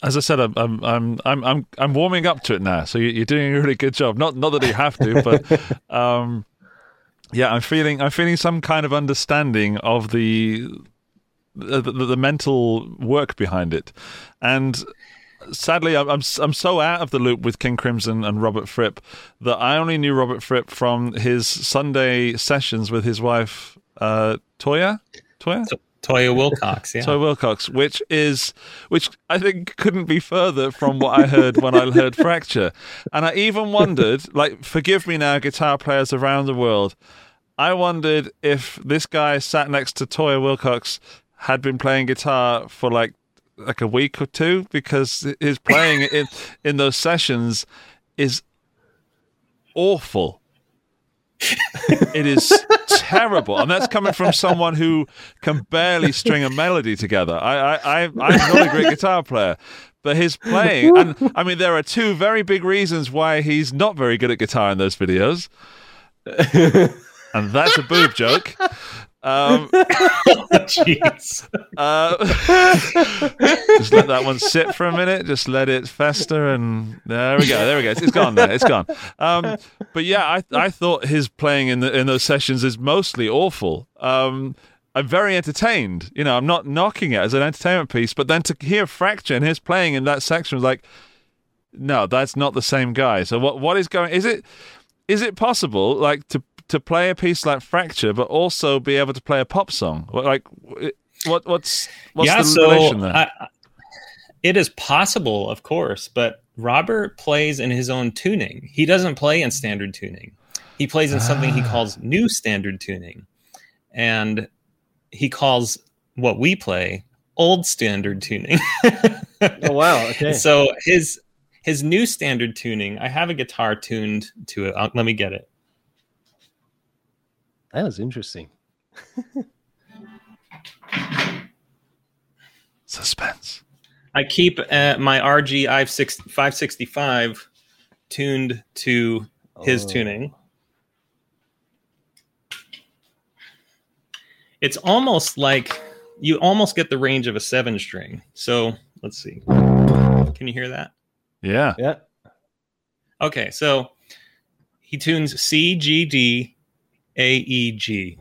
as I said, I'm I'm I'm I'm I'm warming up to it now. So you're doing a really good job. Not not that you have to, but um, yeah, I'm feeling I'm feeling some kind of understanding of the the, the, the mental work behind it, and sadly, I'm, I'm I'm so out of the loop with King Crimson and Robert Fripp that I only knew Robert Fripp from his Sunday sessions with his wife uh, Toyah. Toyah. Toyah Willcox, yeah. Toy Willcox, which is which I think couldn't be further from what I heard when I heard Fracture. And I even wondered, like, forgive me now, guitar players around the world. I wondered if this guy sat next to Toyah Willcox had been playing guitar for like like a week or two because his playing in in those sessions is awful. it is terrible, and that's coming from someone who can barely string a melody together. I, I, I I'm not a great guitar player, but his playing, and I mean, there are two very big reasons why he's not very good at guitar in those videos, and that's a boob joke. Um, Jeez. uh, just let that one sit for a minute. Just let it fester, and there we go. There we go. It's gone. There. It's gone. Um, but yeah, I I thought his playing in the in those sessions is mostly awful. Um, I'm very entertained. You know, I'm not knocking it as an entertainment piece, but then to hear Fracture and his playing in that section was like, no, that's not the same guy. So what what is going? Is it is it possible like to to play a piece like Fracture, but also be able to play a pop song? Like, what what's what's yeah, the so relation there? I, I- it is possible, of course, but Robert plays in his own tuning. He doesn't play in standard tuning. He plays in something he Ah. calls new standard tuning. And he calls what we play old standard tuning. Oh wow. Okay. So his his new standard tuning, I have a guitar tuned to it. Uh, let me get it. That was interesting. Suspense. I keep uh, my RG 565 tuned to his Oh. tuning. It's almost like you almost get the range of a seven string. So let's see. Can you hear that? Yeah. Yeah. Okay, so he tunes C, G, D, A, E, G.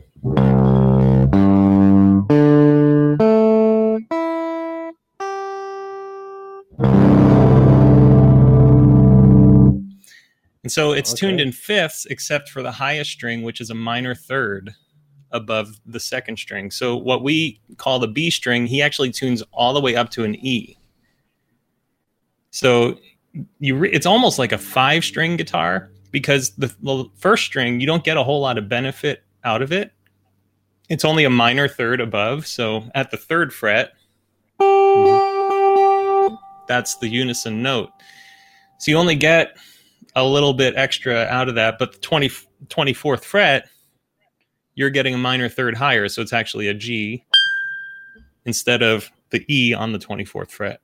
And so it's tuned in fifths, except for the highest string, which is a minor third above the second string. So what we call the B string, he actually tunes all the way up to an E. So you re- it's almost like a five string guitar because the, the first string you don't get a whole lot of benefit out of it. It's only a minor third above, so at the third fret, mm-hmm. that's the unison note. So you only get a little bit extra out of that, but the 20, 24th fret, you're getting a minor third higher, so it's actually a G instead of the E on the 24th fret.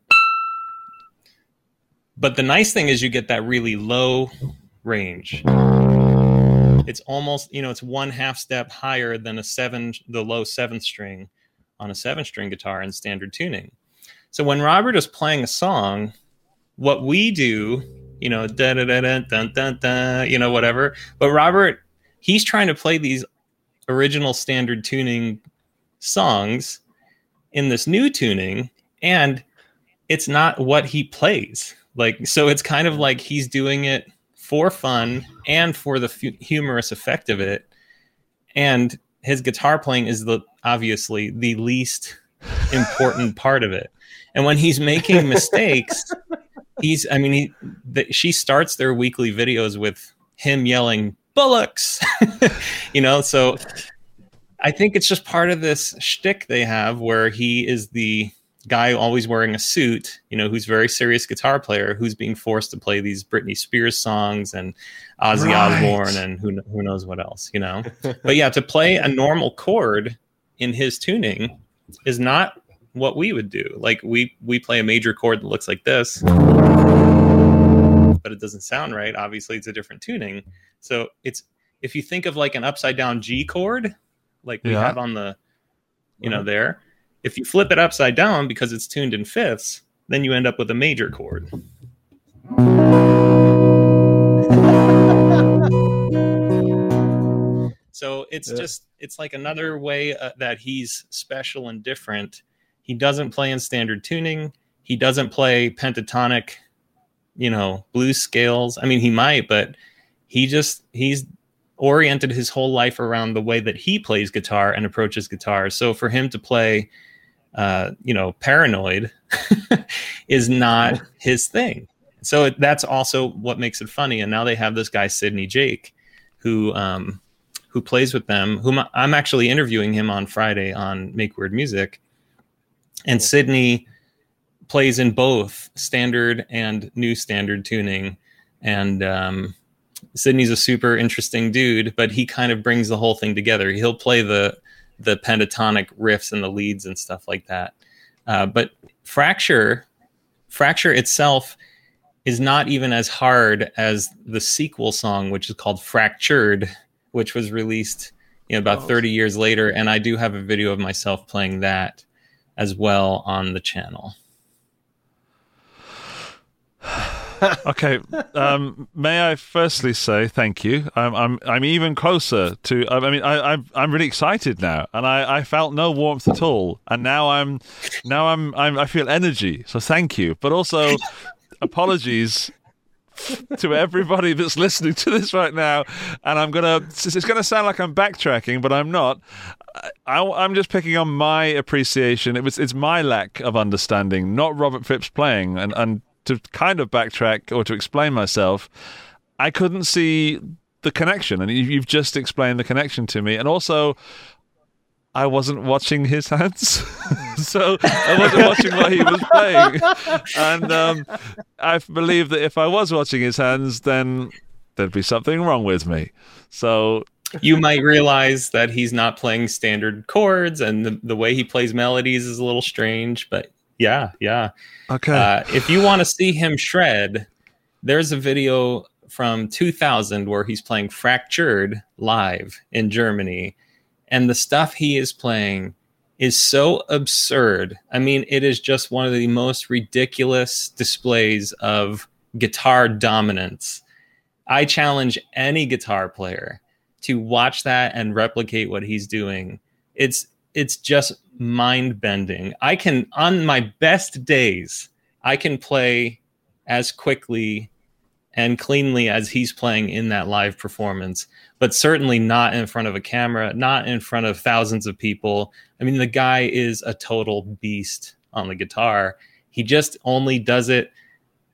But the nice thing is you get that really low range. It's almost, you know, it's one half step higher than a seven, the low seventh string on a seven string guitar in standard tuning. So when Robert is playing a song, what we do, you know, da da da da dun dun dun, you know, whatever. But Robert, he's trying to play these original standard tuning songs in this new tuning, and it's not what he plays. Like, so it's kind of like he's doing it for fun and for the fu- humorous effect of it. And his guitar playing is the obviously the least important part of it. And when he's making mistakes, he's I mean he the, she starts their weekly videos with him yelling bullocks, you know. So I think it's just part of this shtick they have where he is the guy always wearing a suit, you know, who's very serious guitar player who's being forced to play these Britney Spears songs and Ozzy Right. Osbourne and who who knows what else, you know. but yeah, to play a normal chord in his tuning is not what we would do. Like we we play a major chord that looks like this, but it doesn't sound right. Obviously, it's a different tuning. So it's if you think of like an upside down G chord, like we Yeah. have on the, you know, there. If you flip it upside down because it's tuned in fifths, then you end up with a major chord. So it's Yeah. just it's like another way uh, that he's special and different. He doesn't play in standard tuning. He doesn't play pentatonic, you know, blues scales. I mean, he might, but he just he's oriented his whole life around the way that he plays guitar and approaches guitar. So for him to play, uh, you know, paranoid is not his thing. So it, that's also what makes it funny. And now they have this guy Sydney Jake, who um, who plays with them. Whom I'm actually interviewing him on Friday on Make Weird Music, and Cool. Sydney plays in both standard and new standard tuning. And um, Sydney's a super interesting dude, but he kind of brings the whole thing together. He'll play the the pentatonic riffs and the leads and stuff like that. Uh, but Fracture, Fracture itself is not even as hard as the sequel song, which is called Fractured, which was released you know, about Oh. 30 years later. And I do have a video of myself playing that as well on the channel. Okay. Um, may I firstly say thank you. I'm I'm I'm even closer to. I mean, I I'm I'm really excited now, and I I felt no warmth at all, and now I'm now I'm, I'm I feel energy. So thank you, but also apologies to everybody that's listening to this right now. And I'm gonna. It's gonna sound like I'm backtracking, but I'm not. I, I'm just picking on my appreciation. It was it's my lack of understanding, not Robert Fripp's playing, and and to kind of backtrack or to explain myself, I couldn't see the connection, and you- you've just explained the connection to me, and also. I wasn't watching his hands, so I wasn't watching what he was playing, and um, I believe that if I was watching his hands, then there'd be something wrong with me. So you might realize that he's not playing standard chords and the, the way he plays melodies is a little strange, but yeah, yeah. okay, Uh, if you want to see him shred, there's a video from 2000 where he's playing Fractured live in Germany. And the stuff he is playing is so absurd. I mean, it is just one of the most ridiculous displays of guitar dominance. I challenge any guitar player to watch that and replicate what he's doing. It's it's just mind bending. I can on my best days, I can play as quickly and cleanly as he's playing in that live performance, but certainly not in front of a camera, not in front of thousands of people. I mean, the guy is a total beast on the guitar. He just only does it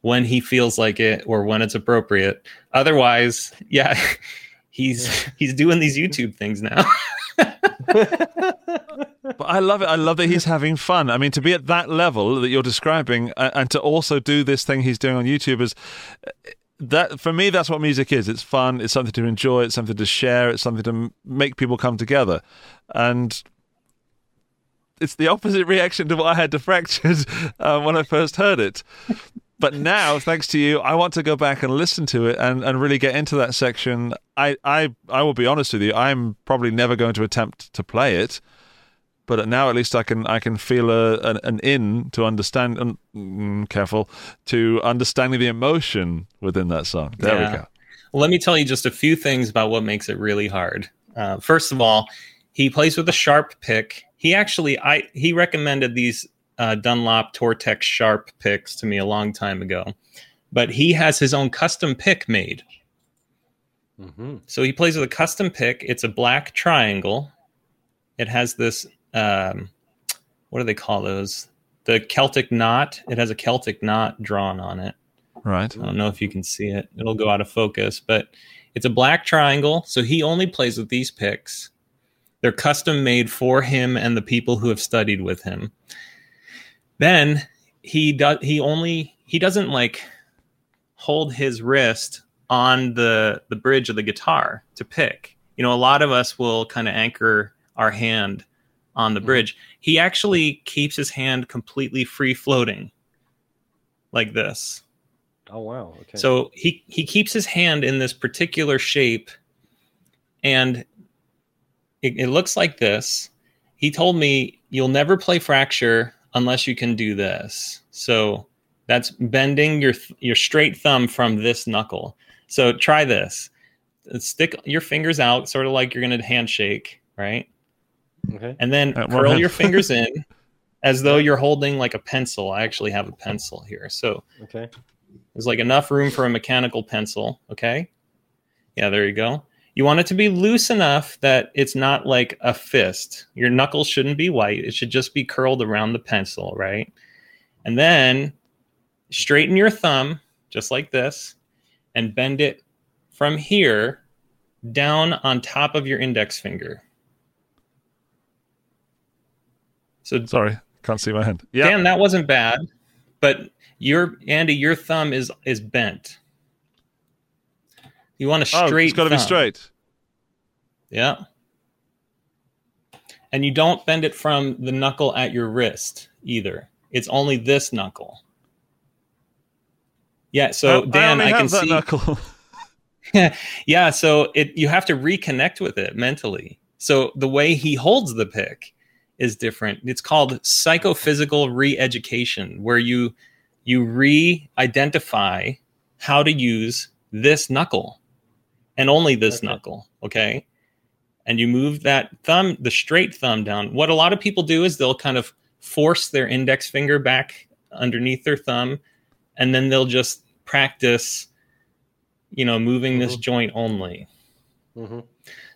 when he feels like it or when it's appropriate. Otherwise, yeah, he's he's doing these YouTube things now. But I love it. I love that he's having fun. I mean, to be at that level that you're describing, uh, and to also do this thing he's doing on YouTube is that for me. That's what music is. It's fun. It's something to enjoy. It's something to share. It's something to make people come together, and it's the opposite reaction to what I had to fractured uh, when I first heard it. But now, thanks to you, I want to go back and listen to it and, and really get into that section. I, I I will be honest with you. I'm probably never going to attempt to play it but now at least I can I can feel a an, an in to understand. And mm, careful to understanding the emotion within that song. There Yeah. we go. Well, let me tell you just a few things about what makes it really hard. Uh, first of all, he plays with a sharp pick. He actually, I he recommended these uh, Dunlop Tortex sharp picks to me a long time ago, but he has his own custom pick made. Mhm. So he plays with a custom pick. It's a black triangle. It has this, um, what do they call those? The Celtic knot. It has a Celtic knot drawn on it. Right. I don't know if you can see it. It'll go out of focus, but it's a black triangle. So he only plays with these picks. They're custom made for him and the people who have studied with him. Then he does he only he doesn't like hold his wrist on the the bridge of the guitar to pick. You know, a lot of us will kind of anchor our hand on the mm-hmm. bridge. He actually keeps his hand completely free floating like this. Oh wow. Okay. So he he keeps his hand in this particular shape, and it, it looks like this. He told me you'll never play fracture unless you can do this. So that's bending your th- your straight thumb from this knuckle. So try this. Stick your fingers out, sort of like you're going to handshake, right? okay. And then Uh, curl hand. your fingers in as though you're holding like a pencil. I actually have a pencil here. So Okay. there's like enough room for a mechanical pencil. Okay. Yeah, there you go. You want it to be loose enough that it's not like a fist. Your knuckles shouldn't be white. It should just be curled around the pencil, right? And then straighten your thumb just like this and bend it from here down on top of your index finger. So Sorry, can't see my hand. Yeah. Dan, that wasn't bad, but your Andy, your thumb is is bent. You want a Oh, straight. it's got to be straight. Yeah. And you don't bend it from the knuckle at your wrist either. It's only this knuckle. Yeah, so I- Dan, I, I, can see. knuckle. yeah, so it you have to reconnect with it mentally. So the way he holds the pick is different. It's called psychophysical re-education, where you you re-identify how to use this knuckle and only this Okay. knuckle. Okay. And you move that thumb, the straight thumb down. What a lot of people do is they'll kind of force their index finger back underneath their thumb, and then they'll just practice, you know, moving this Mhm. joint only. Mhm.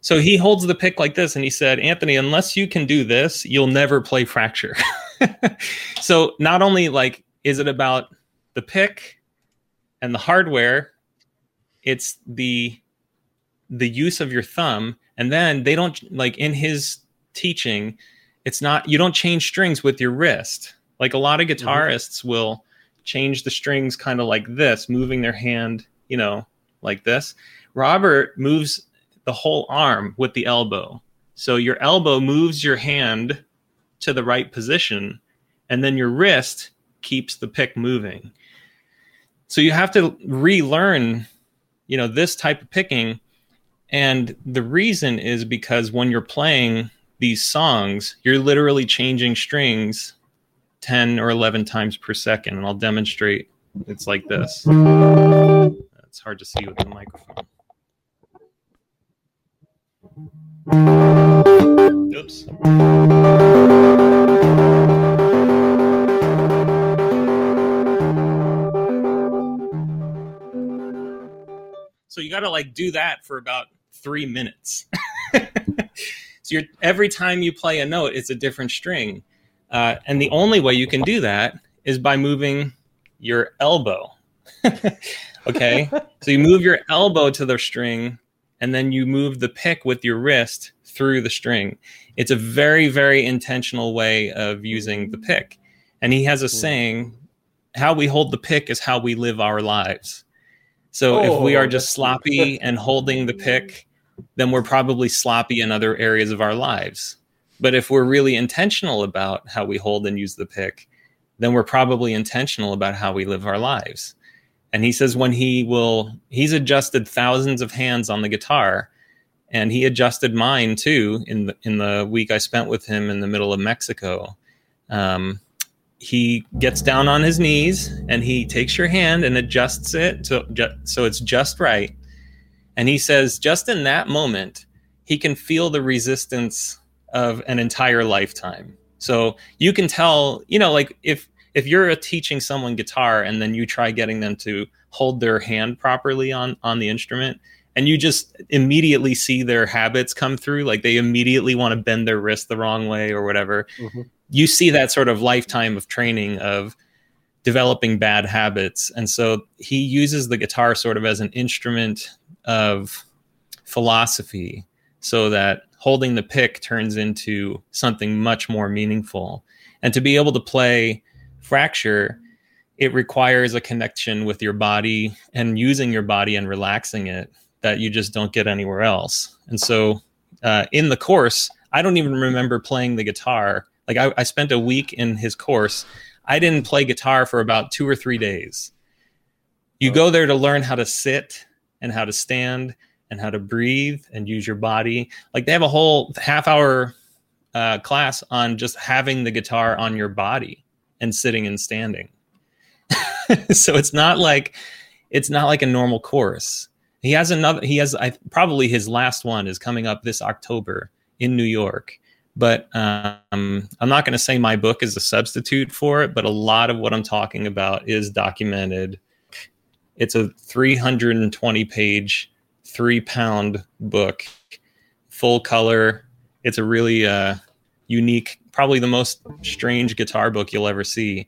So he holds the pick like this, and he said, Anthony, unless you can do this, you'll never play fracture. so not only like is it about the pick and the hardware, it's the the use of your thumb, and then they don't like in his teaching, it's not you don't change strings with your wrist. Like a lot of mm-hmm. guitarists will change the strings kind of like this, moving their hand, you know, like this. Robert moves the whole arm with the elbow. So your elbow moves your hand to the right position, and then your wrist keeps the pick moving. So you have to relearn, you know, this type of picking. And the reason is because when you're playing these songs, you're literally changing strings 10 or 11 times per second. And I'll demonstrate. It's like this. It's hard to see with the microphone. Oops. So you got to like do that for about three minutes. so you're every time you play a note, it's a different string, uh, and the only way you can do that is by moving your elbow. okay, so you move your elbow to the string, and then you move the pick with your wrist through the string. It's a very, very intentional way of using the pick. And he has a saying, how we hold the pick is how we live our lives. So if we Oh, are just sloppy and holding the pick, then we're probably sloppy in other areas of our lives. But if we're really intentional about how we hold and use the pick, then we're probably intentional about how we live our lives. And he says when he will, he's adjusted thousands of hands on the guitar, and he adjusted mine too in the in the week I spent with him in the middle of Mexico. Um, he gets down on his knees and he takes your hand and adjusts it to so it's just right. And he says, just in that moment, he can feel the resistance of an entire lifetime. So you can tell, you know, like if if you're teaching someone guitar and then you try getting them to hold their hand properly on on the instrument and you just immediately see their habits come through like they immediately want to bend their wrist the wrong way or whatever Mhm. you see that sort of lifetime of training of developing bad habits and so he uses the guitar sort of as an instrument of philosophy so that holding the pick turns into something much more meaningful. And to be able to play fracture it requires a connection with your body and using your body and relaxing it that you just don't get anywhere else. And so uh, in the course i don't even remember playing the guitar. Like I, I spent a week in his course. I didn't play guitar for about two or three days. You go there to learn how to sit and how to stand and how to breathe and use your body. Like they have a whole half hour uh, class on just having the guitar on your body and sitting and standing. So it's not like it's not like a normal course. He has another he has I, probably his last one is coming up this october in new york. But um, i'm not going to say my book is a substitute for it but a lot of what i'm talking about is documented it's a 320 page three pound book, full color. It's a really uh, unique, probably the most strange guitar book you'll ever see.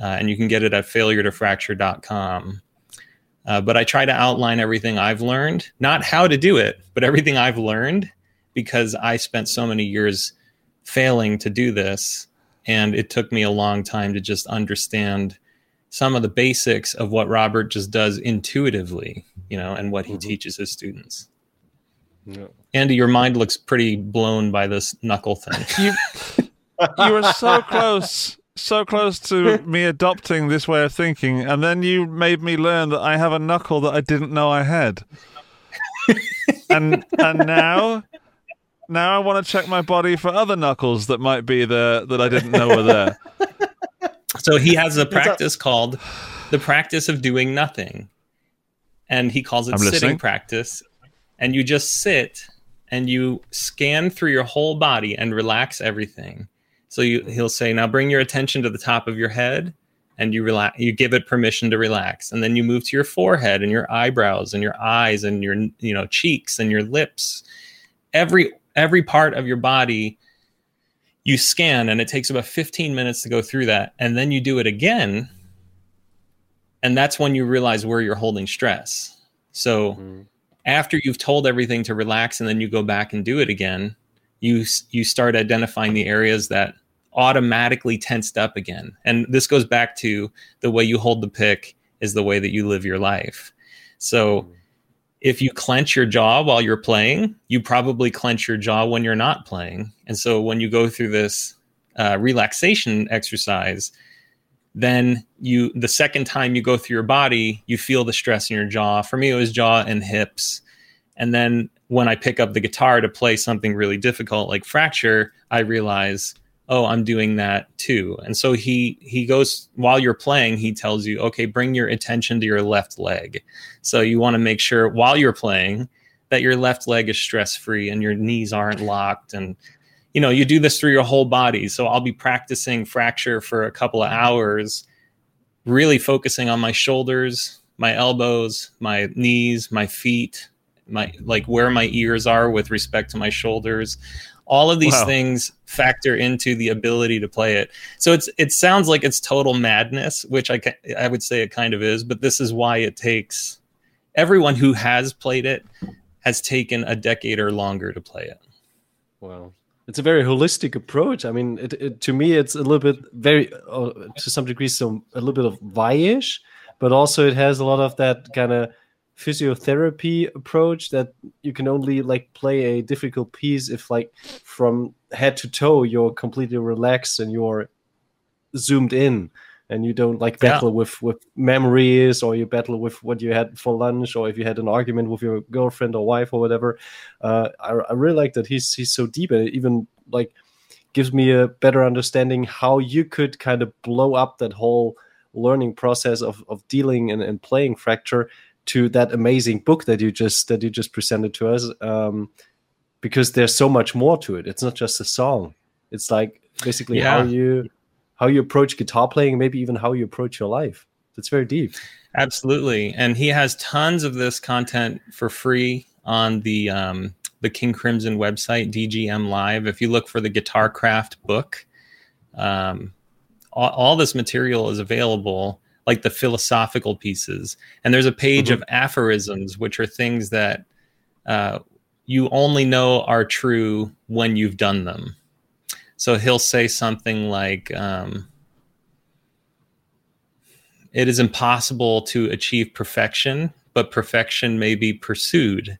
Uh, and you can get it at failuretofracture.com. Uh, but I try to outline everything I've learned, not how to do it, but everything I've learned because I spent so many years failing to do this. And it took me a long time to just understand some of the basics of what Robert just does intuitively, you know, and what he Mhm. teaches his students. Yeah. Andy, your mind looks pretty blown by this knuckle thing. You, you were so close, so close to me adopting this way of thinking, and then you made me learn that I have a knuckle that I didn't know I had. and and now, now I want to check my body for other knuckles that might be there that I didn't know were there. So he has a practice called the practice of doing nothing. And he calls it I'm sitting listening. practice. And you just sit and you scan through your whole body and relax everything. So you, he'll say, now bring your attention to the top of your head and you relax you give it permission to relax. And then you move to your forehead and your eyebrows and your eyes and your you know cheeks and your lips. Every every part of your body you scan and it takes about 15 minutes to go through that and then you do it again and that's when you realize where you're holding stress. So Mhm. after you've told everything to relax and then you go back and do it again you you start identifying the areas that automatically tensed up again. And this goes back to the way you hold the pick is the way that you live your life. So if you clench your jaw while you're playing, you probably clench your jaw when you're not playing. And so when you go through this uh, relaxation exercise, then you the second time you go through your body, you feel the stress in your jaw. For me, it was jaw and hips. And then when I pick up the guitar to play something really difficult like fracture, I realize, oh, I'm doing that too. And so he he goes while you're playing, he tells you, okay, bring your attention to your left leg. So you want to make sure while you're playing that your left leg is stress free and your knees aren't locked and you know you do this through your whole body so i'll be practicing fracture for a couple of hours really focusing on my shoulders my elbows my knees my feet my like where my ears are with respect to my shoulders all of these Wow. things factor into the ability to play it so it's it sounds like it's total madness which i i would say it kind of is but this is why it takes everyone who has played it has taken a decade or longer to play it Wow. It's a very holistic approach. I mean, it, it, to me, it's a little bit very, uh, to some degree, some a little bit of Vai-ish, but also it has a lot of that kind of physiotherapy approach that you can only like play a difficult piece if like from head to toe you're completely relaxed and you're zoomed in and you don't like Yeah. battle with with memories or you battle with what you had for lunch or if you had an argument with your girlfriend or wife or whatever uh, I, I really like that he's he's so deep and it even like gives me a better understanding how you could kind of blow up that whole learning process of, of dealing and, and playing fracture to that amazing book that you just that you just presented to us um, because there's so much more to it. It's not just a song. It's like basically how you how you approach guitar playing maybe even how you approach your life. That's very deep. Absolutely, and he has tons of this content for free on the um, the King Crimson website, DGM Live. If you look for the Guitar Craft book, um, all, all this material is available, like the philosophical pieces. And there's a page of aphorisms, which are things that uh, you only know are true when you've done them. So he'll say something like. Um, it is impossible to achieve perfection, but perfection may be pursued.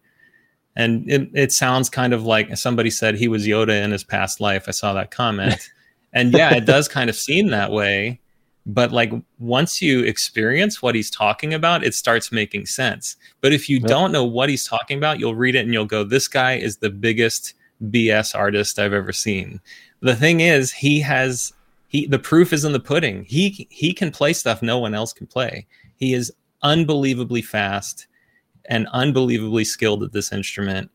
And it, it sounds kind of like somebody said he was Yoda in his past life. I saw that comment. and yeah, it does kind of seem that way. But like once you experience what he's talking about, it starts making sense. But if you Yep. don't know what he's talking about, you'll read it and you'll go, this guy is the biggest BS artist I've ever seen. The thing is, he has he the proof is in the pudding. He he can play stuff no one else can play. He is unbelievably fast and unbelievably skilled at this instrument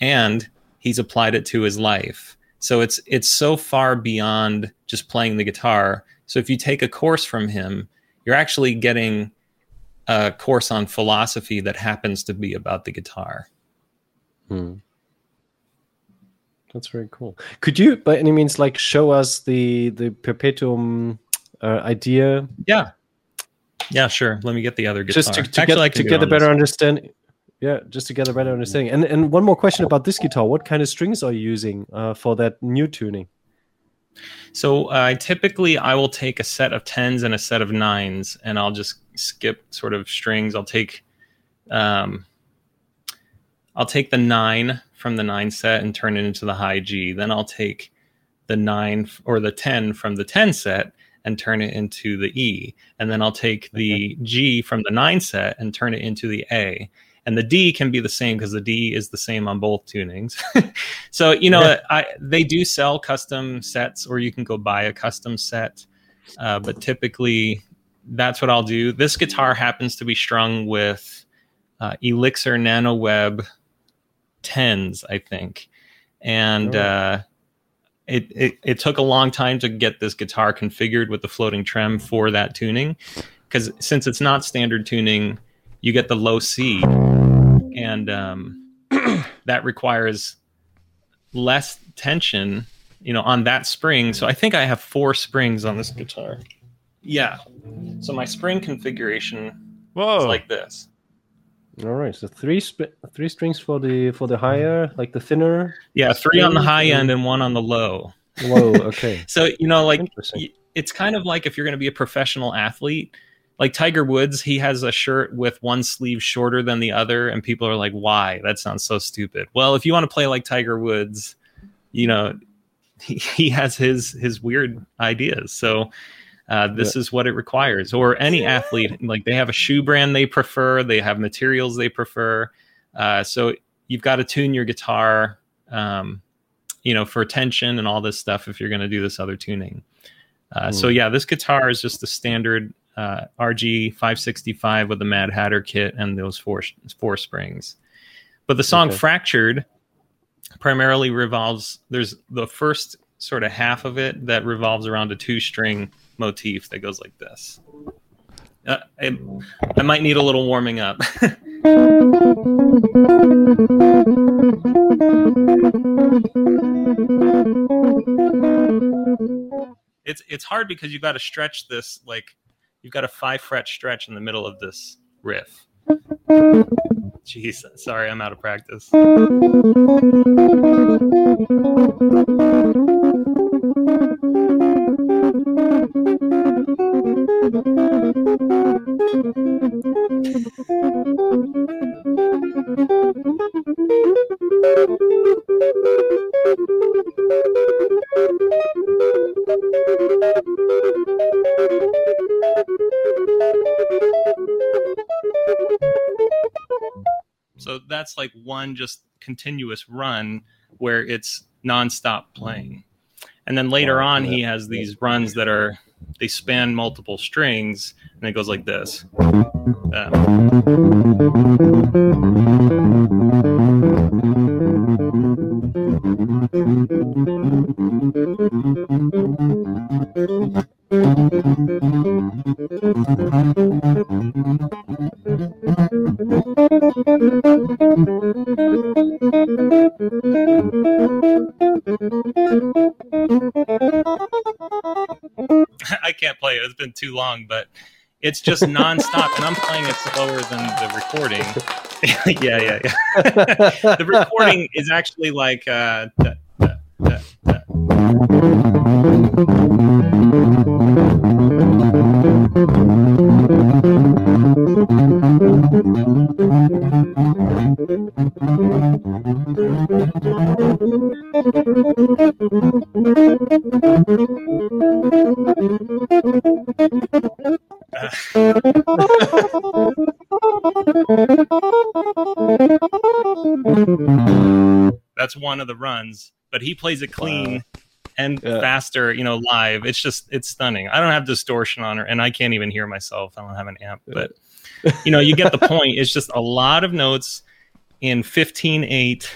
and he's applied it to his life. So it's it's so far beyond just playing the guitar. So if you take a course from him, you're actually getting a course on philosophy that happens to be about the guitar. Hmm. That's very cool. Could you, by any means, like show us the the perpetuum uh, idea, Yeah. Yeah, sure. Let me get the other guitar. just to, to Actually, get to get a better understanding? Yeah, just to get a better understanding. And and one more question about this guitar: What kind of strings are you using uh, for that new tuning? So uh, typically, I will take a set of tens and a set of nines, and I'll just skip sort of strings. I'll take, um, I'll take the nine from the nine set and turn it into the high G. Then I'll take the nine or the ten from the ten set and turn it into the E. And then I'll take the G from the nine set and turn it into the A. And the D can be the same because the D is the same on both tunings. so you know, Yeah. I they do sell custom sets, or you can go buy a custom set. Uh, but typically, that's what I'll do. This guitar happens to be strung with uh, Elixir NanoWeb tens, I think, and Oh. uh, it, it it took a long time to get this guitar configured with the floating trem for that tuning, because since it's not standard tuning, you get the low C, and um, that requires less tension, you know, on that spring. So I think I have four springs on this guitar. Yeah. So my spring configuration Whoa! is like this. All right, so three sp- three strings for the for the higher, like the thinner. Yeah, three on the high and- end and one on the low. Whoa, okay, So you know, like it's kind of like if you're going to be a professional athlete like tiger woods he has a shirt with one sleeve shorter than the other and people are like why? That sounds so stupid. Well if you want to play like tiger woods you know he, he has his his weird ideas. So uh, this is what it requires. Or any athlete like they have a shoe brand they prefer they have materials they prefer uh, so you've got to tune your guitar um, you know for tension and all this stuff if you're going to do this other tuning. Uh, So Hmm. yeah, this guitar is just the standard uh, RG 565 with the Mad Hatter kit and those four four springs. But the song Okay. "Fractured" primarily revolves. There's the first sort of half of it that revolves around a two string motif that goes like this. Uh, I, I might need a little warming up. it's it's hard because you've got to stretch this like you've got a five fret stretch in the middle of this riff. Jeez, sorry, I'm out of practice. So that's like one just continuous run where it's nonstop playing. And then later Wow, on, yeah. he has these runs that are they span multiple strings, and it goes like this. Uh, I can't play it; it's been too long, but it's just nonstop, and I'm playing it slower than the recording. yeah, yeah, yeah. the recording is actually like uh. That's one of the runs, but he plays it clean and Yeah. faster, you know, live. It's just it's stunning. I don't have distortion on her, and I can't even hear myself. I don't have an amp, but you know, you get the point. It's just a lot of notes in 15-8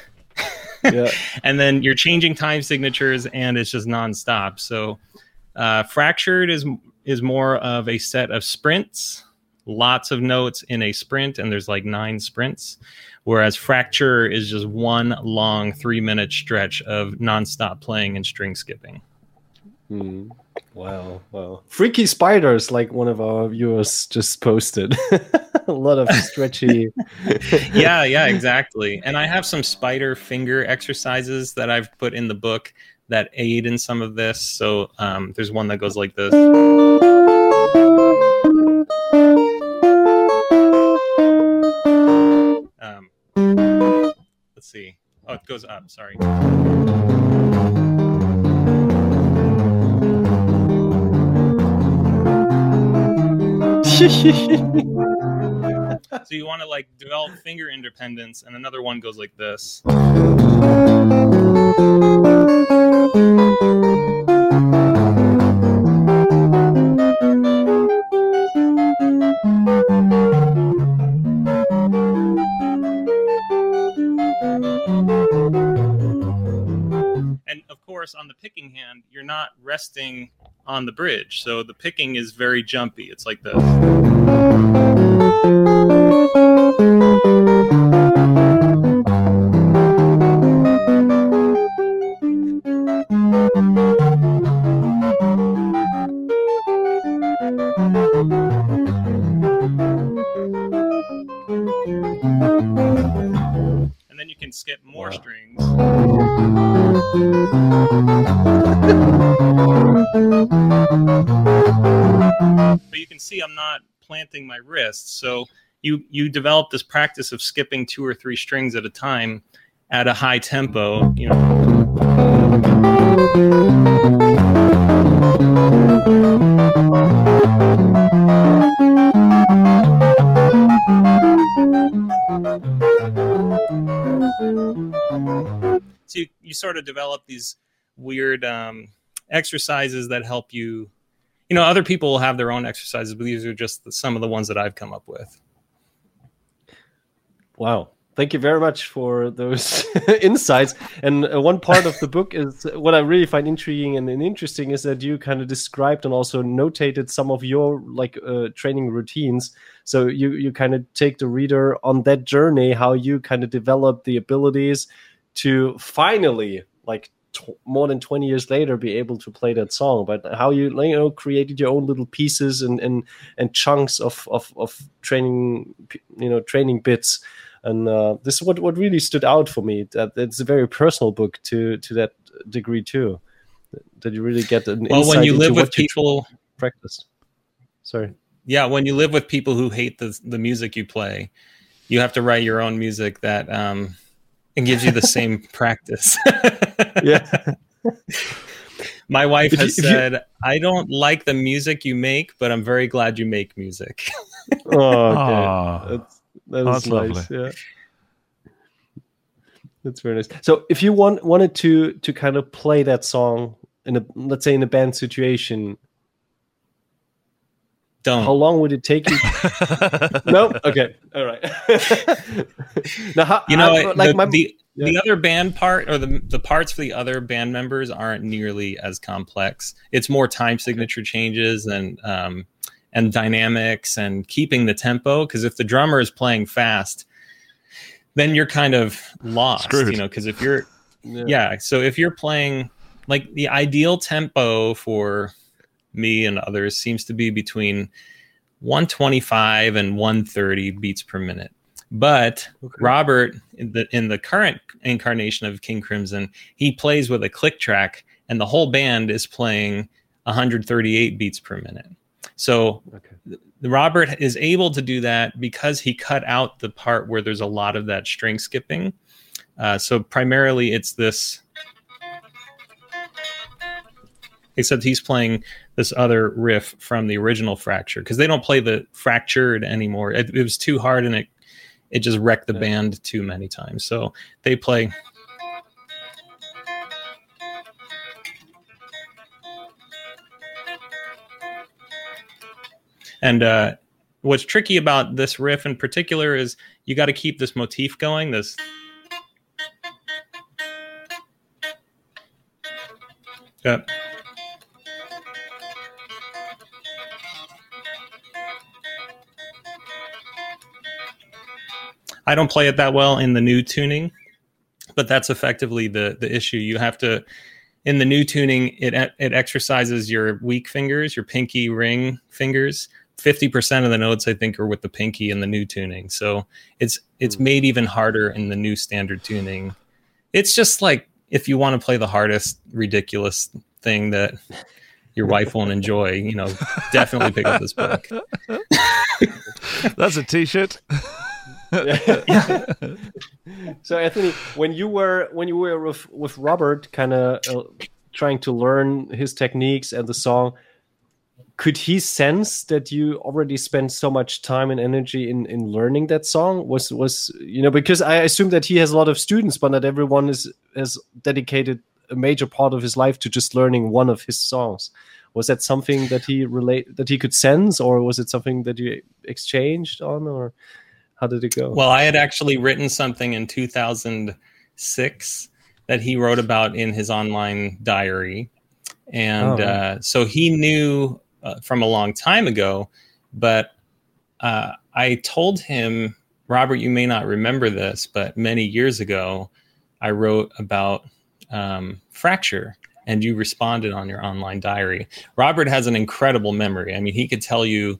yeah, and then you're changing time signatures and it's just nonstop so uh, fractured is is more of a set of sprints lots of notes in a sprint, and there's like nine sprints. Whereas Fracture is just one long three minute stretch of nonstop playing and string skipping. Hmm. Wow, wow. Freaky spiders, like one of our viewers just posted. a lot of stretchy. yeah, yeah, exactly. And I have some spider finger exercises that I've put in the book that aid in some of this. So um, there's one that goes like this. Um, let's see. Oh, it goes up. Sorry. so you want to like develop finger independence, and another one goes like this. And of course, on the picking hand, you're not resting on the bridge. So the picking is very jumpy. It's like this. My wrists. So you you develop this practice of skipping two or three strings at a time at a high tempo. You know. So you, you sort of develop these weird um, exercises that help you you know other people will have their own exercises but these are just the, some of the ones that i've come up with Wow. Thank you very much for those insights. And uh, one part of the book is what I really find intriguing and, and interesting is that you kind of described and also notated some of your like uh, training routines. So you you kind of take the reader on that journey, how you kind of develop the abilities to finally like tw- more than 20 years later be able to play that song. But how you you know created your own little pieces and and and chunks of of, of training you know training bits. And uh, this is what what really stood out for me. That it's a very personal book to to that degree too. That you really get an well when you into live with people practiced. Sorry. Yeah when you live with people who hate the, the music you play you have to write your own music that um and gives you the same practice. Yeah. My wife If you- has you- said i don't like the music you make but i'm very glad you make music. Oh okay. That's that is That's nice lovely. yeah. That's very nice. So if you want wanted to to kind of play that song in a let's say in a band situation don't. How long would it take you? No okay. All right. Now how, you know how- it- like the, my the, the other band part or the, the parts for the other band members aren't nearly as complex. It's more time signature changes and um, and dynamics and keeping the tempo because if the drummer is playing fast then you're kind of lost Screwed. you know because if you're yeah. So if you're playing like the ideal tempo for me and others seems to be between 125 and 130 beats per minute but Okay. robert in the in the current incarnation of king crimson he plays with a click track and the whole band is playing 138 beats per minute so okay Robert is able to do that because he cut out the part where there's a lot of that string skipping. Uh, so primarily it's this. Except he's playing this other riff from the original Fracture because they don't play the Fractured anymore. It, it was too hard and it it just wrecked the Yeah. band too many times. So they play. And uh, what's tricky about this riff in particular is you got to keep this motif going. This. Yeah. I don't play it that well in the new tuning, but that's effectively the the issue. You have to in the new tuning it it exercises your weak fingers, your pinky ring fingers. 50% of the notes I think are with the pinky in the new tuning. So it's it's Hmm. made even harder in the new standard tuning. It's just like if you want to play the hardest ridiculous thing that your wife won't enjoy, you know, definitely pick up this book. That's a T-shirt. so Anthony, when you were when you were with with Robert, kind of uh, trying to learn his techniques and the song, could he sense that you already spent so much time and energy in in learning that song? Was was you know because I assume that he has a lot of students, but not everyone is has dedicated a major part of his life to just learning one of his songs. Was that something that he relate that he could sense, or was it something that you exchanged on, or how did it go? Well, I had actually written something in 2006 that he wrote about in his online diary. And Oh. uh, so he knew uh, from a long time ago, but uh, I told him, Robert, you may not remember this, but many years ago, I wrote about um, fracture and you responded on your online diary. Robert has an incredible memory. I mean, he could tell you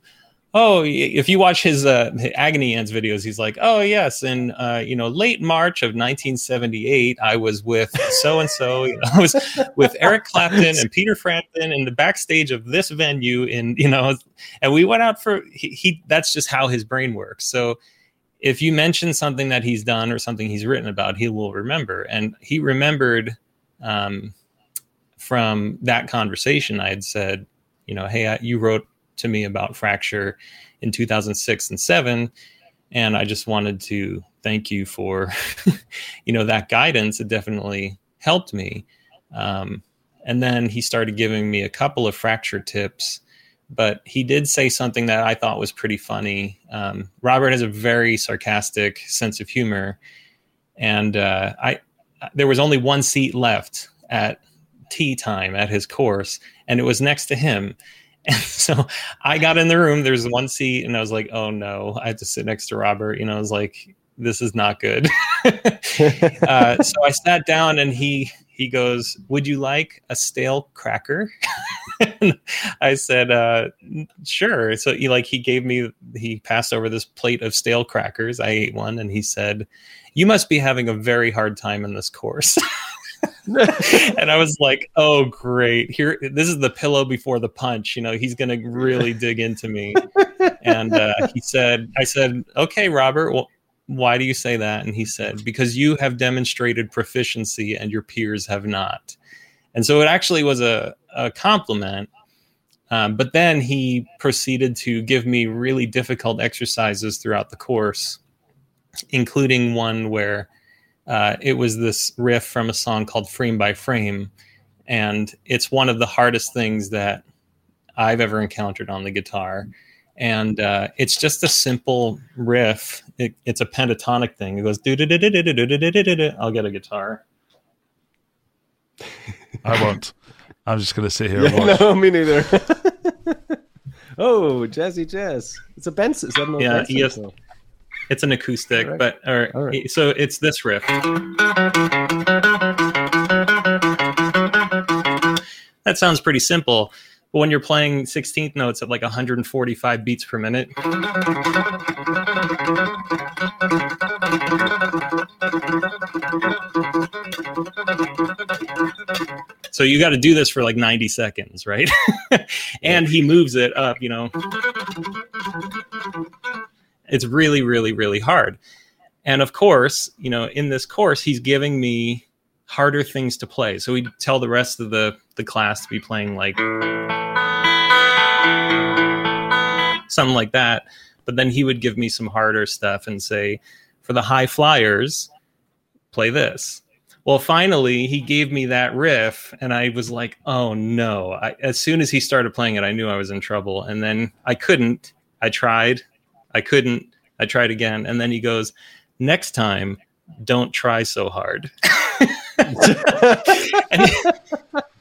oh if you watch his uh agony ants videos he's like oh yes in uh you know late march of 1978 i was with so and so i was with eric clapton and peter frampton in the backstage of this venue in you know and we went out for he, he that's just how his brain works. So if you mention something that he's done or something he's written about he will remember. And he remembered um from that conversation i had said you know hey I, you wrote to me about fracture in 2006 and 7 and i just wanted to thank you for you know that guidance. It definitely helped me. Um, and then he started giving me a couple of fracture tips but he did say something that i thought was pretty funny. Um, robert has a very sarcastic sense of humor. And uh, i there was only one seat left at tea time at his course and it was next to him and so I got in the room. There's one seat, and I was like, "Oh no!" I had to sit next to Robert. You know, I was like, "This is not good." uh, so I sat down, and he he goes, "Would you like a stale cracker?" I said, uh, "Sure." So he like he gave me he passed over this plate of stale crackers. I ate one, and he said, "You must be having a very hard time in this course." and I was like, "Oh, great! Here, this is the pillow before the punch. You know, he's going to really dig into me." And uh, he said, "I said, okay, Robert. Well, why do you say that?" And he said, "Because you have demonstrated proficiency, and your peers have not." And so it actually was a, a compliment. Um, but then he proceeded to give me really difficult exercises throughout the course, including one where uh, it was this riff from a song called Frame by Frame. And it's one of the hardest things that I've ever encountered on the guitar. And uh, it's just a simple riff. It, it's a pentatonic thing. It goes do do do do do do do do do. I'll get a guitar. I won't. I'm just going to sit here and watch. no, me neither. oh, jazzy jazz. It's a Benson. Is that not Yeah, Benson? It's an acoustic, All right. but or, All right. so it's this riff. That sounds pretty simple, but when you're playing 16th notes at like 145 beats per minute, so you got to do this for like 90 seconds, right? and he moves it up, you know. It's really, really, really hard. And of course, you know, in this course, he's giving me harder things to play. So he'd tell the rest of the the class to be playing like something like that. But then he would give me some harder stuff and say, for the high flyers, play this. Well, finally, he gave me that riff, and I was like, "Oh no!" I, as soon as he started playing it, I knew I was in trouble. And then I couldn't. I tried, I couldn't. I tried again, and then he goes, "Next time, don't try so hard." and,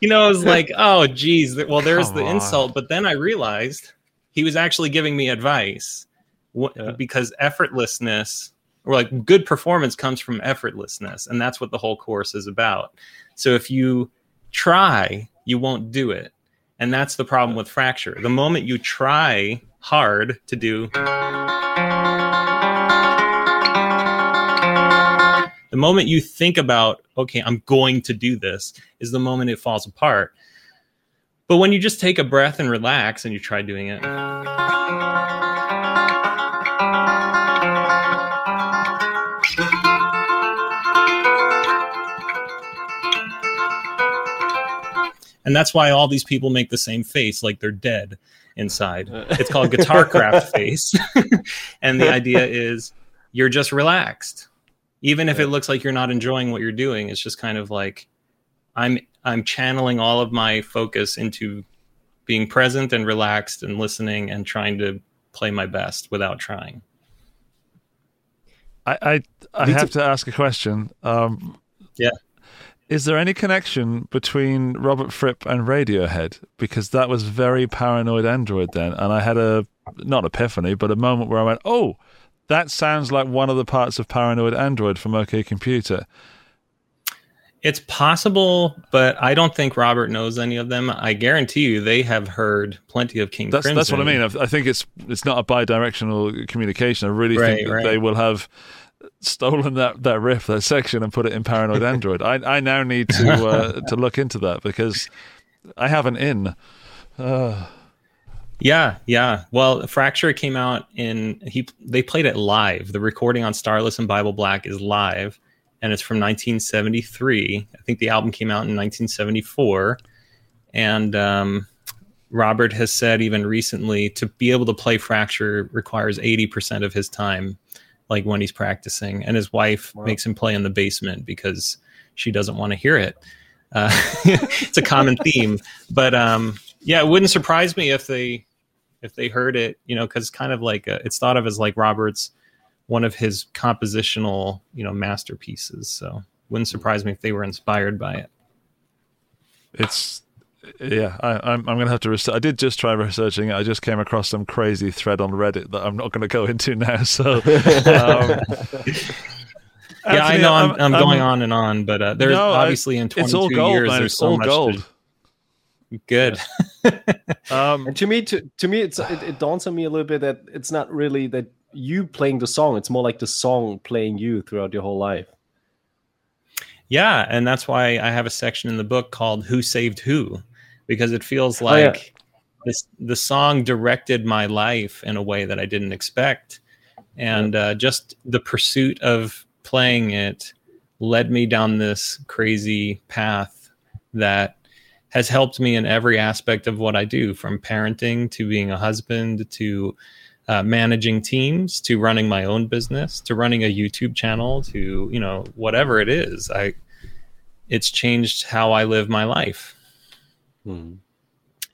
you know, I was like, "Oh, geez." Well, there's Come the on. insult. But then I realized he was actually giving me advice Yeah. because effortlessness or like good performance comes from effortlessness and that's what the whole course is about so if you try you won't do it and that's the problem with fracture the moment you try hard to do. The moment you think about okay i'm going to do this is the moment it falls apart. But when you just take a breath and relax and you try doing it and that's why all these people make the same face like they're dead inside. It's called guitar craft face. And the idea is you're just relaxed. Even if it looks like you're not enjoying what you're doing it's just kind of like i'm i'm channeling all of my focus into being present and relaxed and listening and trying to play my best without trying. I I, I have to ask a question. Um, Yeah. Is there any connection between Robert Fripp and Radiohead? Because that was very paranoid Android then, and I had a not epiphany, but a moment where I went, "Oh, that sounds like one of the parts of Paranoid Android from OK Computer." It's possible, but I don't think Robert knows any of them. I guarantee you, they have heard plenty of King That's Crimson. that's what I mean. I, I think it's it's not a bi-directional communication. I really Right, think that right. they will have stolen that, that riff, that section, and put it in Paranoid Android. I I now need to uh, to look into that because I have an in. Uh, Yeah, yeah. Well, Fracture came out in he they played it live. The recording on Starless and Bible Black is live, and it's from 1973. I think the album came out in 1974, and um, Robert has said even recently to be able to play Fracture requires 80% of his time, like when he's practicing, and his wife Wow. makes him play in the basement because she doesn't want to hear it. Uh, it's a common theme, but um, yeah, it wouldn't surprise me if they if they heard it, you know, because kind of like uh it's thought of as like Robert's one of his compositional, you know, masterpieces. So wouldn't surprise me if they were inspired by it. it's yeah. I, I'm I'm gonna have to. Research. I did just try researching it. I just came across some crazy thread on Reddit that I'm not going to go into now. So. Um, yeah, I know I'm, I'm- I'm, I'm- going on and on, but uh, there's No, I- obviously in 22 It's all gold, years man. there's It's so all much gold. to- good. Um, And to me, to, to me, it's it, it dawns on me a little bit that it's not really that you playing the song; it's more like the song playing you throughout your whole life. Yeah, and that's why I have a section in the book called "Who Saved Who," because it feels Oh, yeah. like this the song directed my life in a way that I didn't expect, and uh, just the pursuit of playing it led me down this crazy path that has helped me in every aspect of what I do, from parenting to being a husband to uh, managing teams to running my own business to running a YouTube channel to you know whatever it is. I it's changed how I live my life. Hmm.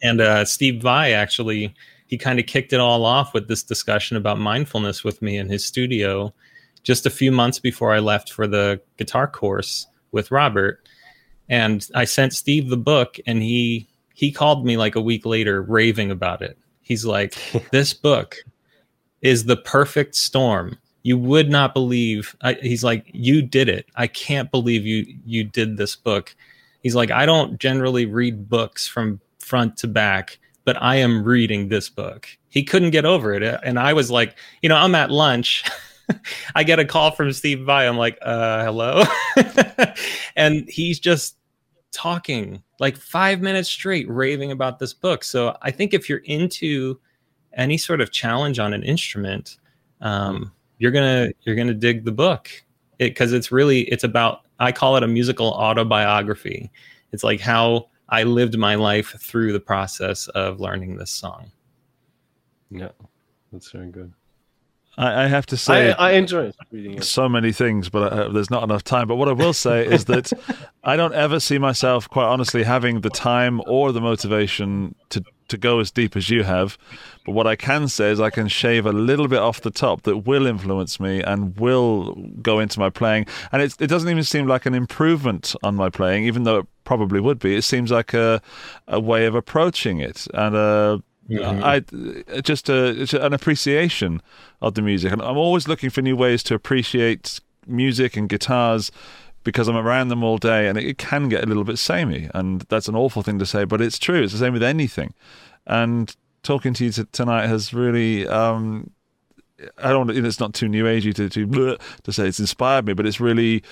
And uh, Steve Vai actually he kind of kicked it all off with this discussion about mindfulness with me in his studio just a few months before I left for the guitar course with Robert. And I sent Steve the book and he he called me like a week later raving about it. He's like, "This book is the perfect storm. You would not believe." I, he's like, "You did it. I can't believe you you did this book." He's like, "I don't generally read books from front to back, but I am reading this book." He couldn't get over it, and I was like, "You know, I'm at lunch." I get a call from Steve Vai. I'm like, uh, hello. and he's just talking like five minutes straight, raving about this book. So I think if you're into any sort of challenge on an instrument, um, you're gonna you're gonna dig the book because it's really it's about I call it a musical autobiography. It's like how I lived my life through the process of learning this song. Yeah, that's very good. I, I have to say, I, I enjoy reading it. so many things, but uh, there's not enough time. But what I will say is that I don't ever see myself, quite honestly, having the time or the motivation to to go as deep as you have. But what I can say is I can shave a little bit off the top that will influence me and will go into my playing. And it it doesn't even seem like an improvement on my playing, even though it probably would be. It seems like a a way of approaching it and uh I just a, it's an appreciation of the music, and I'm always looking for new ways to appreciate music and guitars because I'm around them all day, and it can get a little bit samey, and that's an awful thing to say, but it's true. It's the same with anything, and talking to you t- tonight has really. Um, I don't. It's not too new agey to to to say it's inspired me, but it's really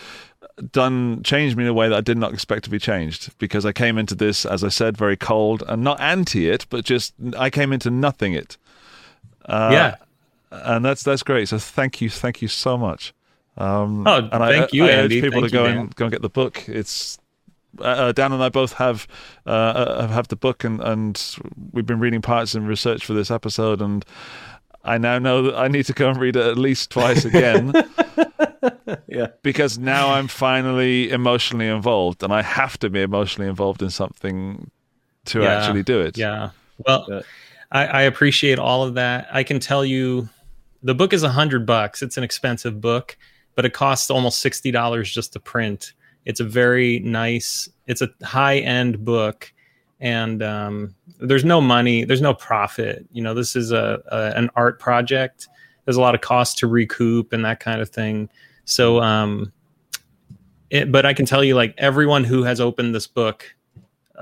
done changed me in a way that I did not expect to be changed because I came into this, as I said, very cold and not anti it, but just I came into nothing it. Uh, yeah, and that's that's great. So thank you, thank you so much. Um, oh, and thank I, you, I, Andy. urge people thank to go you, and go and get the book. It's uh, uh, Dan and I both have uh, uh, have the book, and, and we've been reading parts and research for this episode, and I now know that I need to go and read it at least twice again. yeah. Because now I'm finally emotionally involved, and I have to be emotionally involved in something to yeah. actually do it. Yeah. Well, yeah. I, I appreciate all of that. I can tell you, the book is a hundred bucks. It's an expensive book, but it costs almost sixty dollars just to print. It's a very nice. It's a high end book and um, there's no money, there's no profit. You know, this is a, a, an art project. There's a lot of cost to recoup and that kind of thing. So, um, it, but I can tell you, like everyone who has opened this book,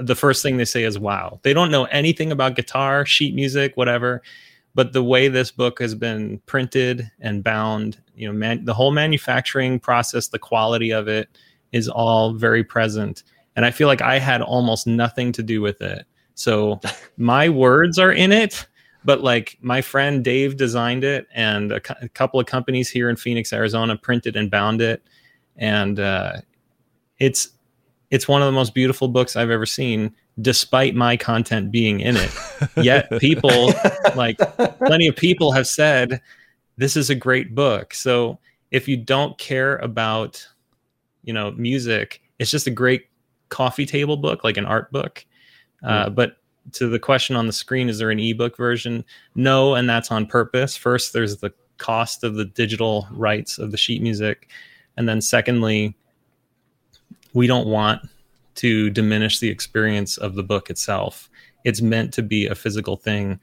the first thing they say is, "Wow!" They don't know anything about guitar, sheet music, whatever. But the way this book has been printed and bound, you know, man, the whole manufacturing process, the quality of it is all very present. And I feel like I had almost nothing to do with it. So my words are in it, but like my friend Dave designed it, and a, a couple of companies here in Phoenix, Arizona, printed and bound it, and uh, it's it's one of the most beautiful books I've ever seen, despite my content being in it. Yet people, like plenty of people, have said this is a great book. So if you don't care about, you know, music, it's just a great coffee table book, like an art book. Uh, but to the question on the screen, is there an ebook version? No, and that's on purpose. First, there's the cost of the digital rights of the sheet music. And then, secondly, we don't want to diminish the experience of the book itself. It's meant to be a physical thing.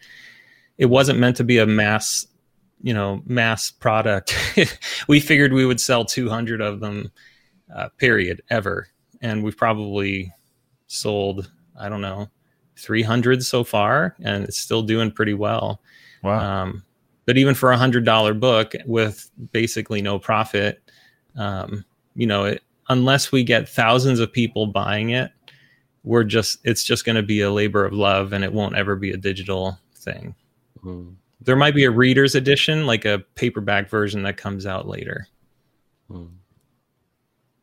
It wasn't meant to be a mass, you know, mass product. we figured we would sell 200 of them, uh, period, ever and we've probably sold I don't know 300 so far, and it's still doing pretty well. Wow. Um, but even for a hundred dollar book with basically no profit, um, you know, it, unless we get thousands of people buying it, we're just it's just going to be a labor of love, and it won't ever be a digital thing. Mm. There might be a reader's edition, like a paperback version that comes out later. Mm.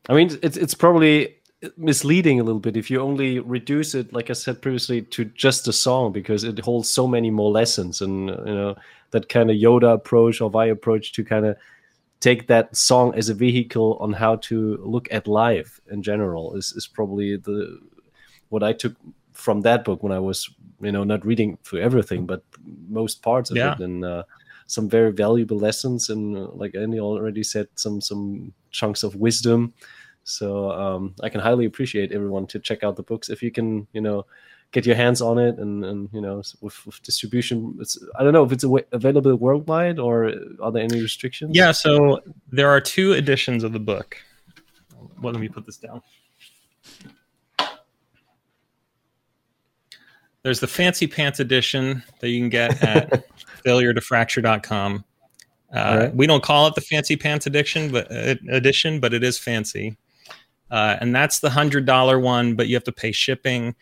I mean, it's it's probably misleading a little bit if you only reduce it like i said previously to just a song because it holds so many more lessons and you know that kind of yoda approach or vai approach to kind of take that song as a vehicle on how to look at life in general is, is probably the what i took from that book when i was you know not reading through everything but most parts of yeah. it and uh, some very valuable lessons and uh, like andy already said some some chunks of wisdom so um, I can highly appreciate everyone to check out the books if you can, you know, get your hands on it and, and you know with, with distribution. It's I don't know if it's available worldwide or are there any restrictions? Yeah, so there are two editions of the book. Well, let me put this down. There's the fancy pants edition that you can get at failuretofracture.com. Uh, right. We don't call it the fancy pants edition, but uh, edition, but it is fancy uh, and that's the hundred dollar one, but you have to pay shipping,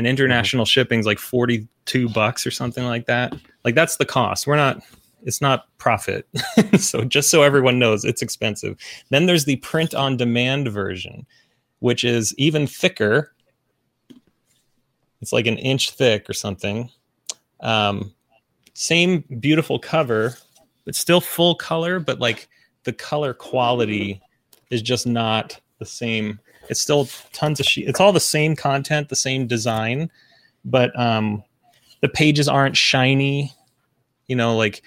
and international shipping is like forty two bucks or something like that. Like that's the cost. We're not. It's not profit. so just so everyone knows, it's expensive. Then there's the print on demand version, which is even thicker. It's like an inch thick or something. Um, same beautiful cover, but still full color, but like the color quality is just not the same. It's still tons of sheet. It's all the same content, the same design, but um, the pages aren't shiny. You know, like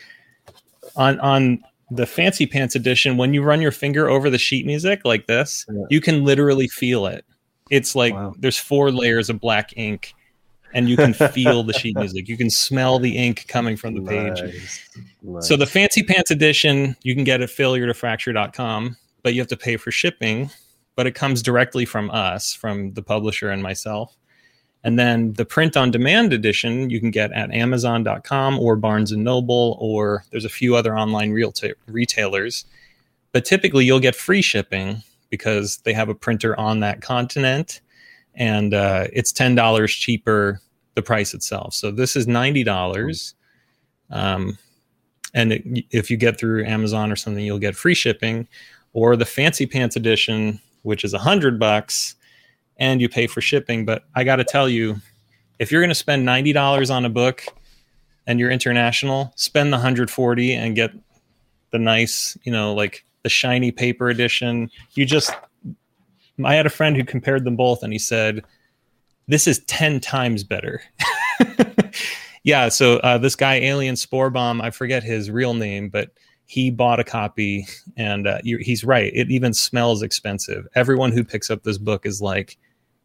on on the fancy pants edition, when you run your finger over the sheet music like this, yeah. you can literally feel it. It's like wow. there's four layers of black ink, and you can feel the sheet music. You can smell the ink coming from the page. Nice. Nice. So the Fancy Pants edition, you can get at failure2fracture.com, but you have to pay for shipping. But it comes directly from us, from the publisher and myself. And then the print on demand edition, you can get at amazon.com or Barnes and Noble, or there's a few other online realta- retailers. But typically you'll get free shipping because they have a printer on that continent and uh, it's $10 cheaper the price itself. So this is $90. Um, and it, if you get through Amazon or something, you'll get free shipping, or the Fancy Pants edition, which is a hundred bucks, and you pay for shipping. But I got to tell you, if you're going to spend ninety dollars on a book, and you're international, spend the hundred forty and get the nice, you know, like the shiny paper edition. You just, I had a friend who compared them both, and he said, "This is ten times better." yeah, so uh, this guy, Alien Spore Bomb, I forget his real name, but he bought a copy, and uh, you he's right. It even smells expensive. Everyone who picks up this book is like,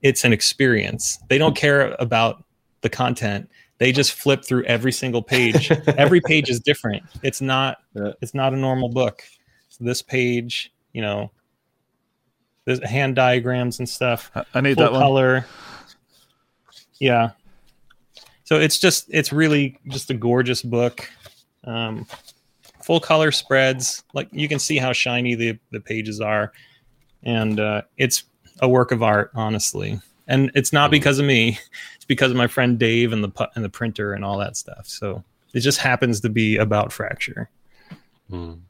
it's an experience. They don't care about the content. They just flip through every single page. every page is different. It's not. Yeah. It's not a normal book. So this page, you know, there's hand diagrams and stuff I- I need full that one. color. Yeah. So it's just it's really just a gorgeous book. Um, full color spreads, like you can see how shiny the the pages are, and uh, it's a work of art, honestly. And it's not because of me; it's because of my friend Dave and the pu- and the printer and all that stuff. So it just happens to be about fracture. Mm.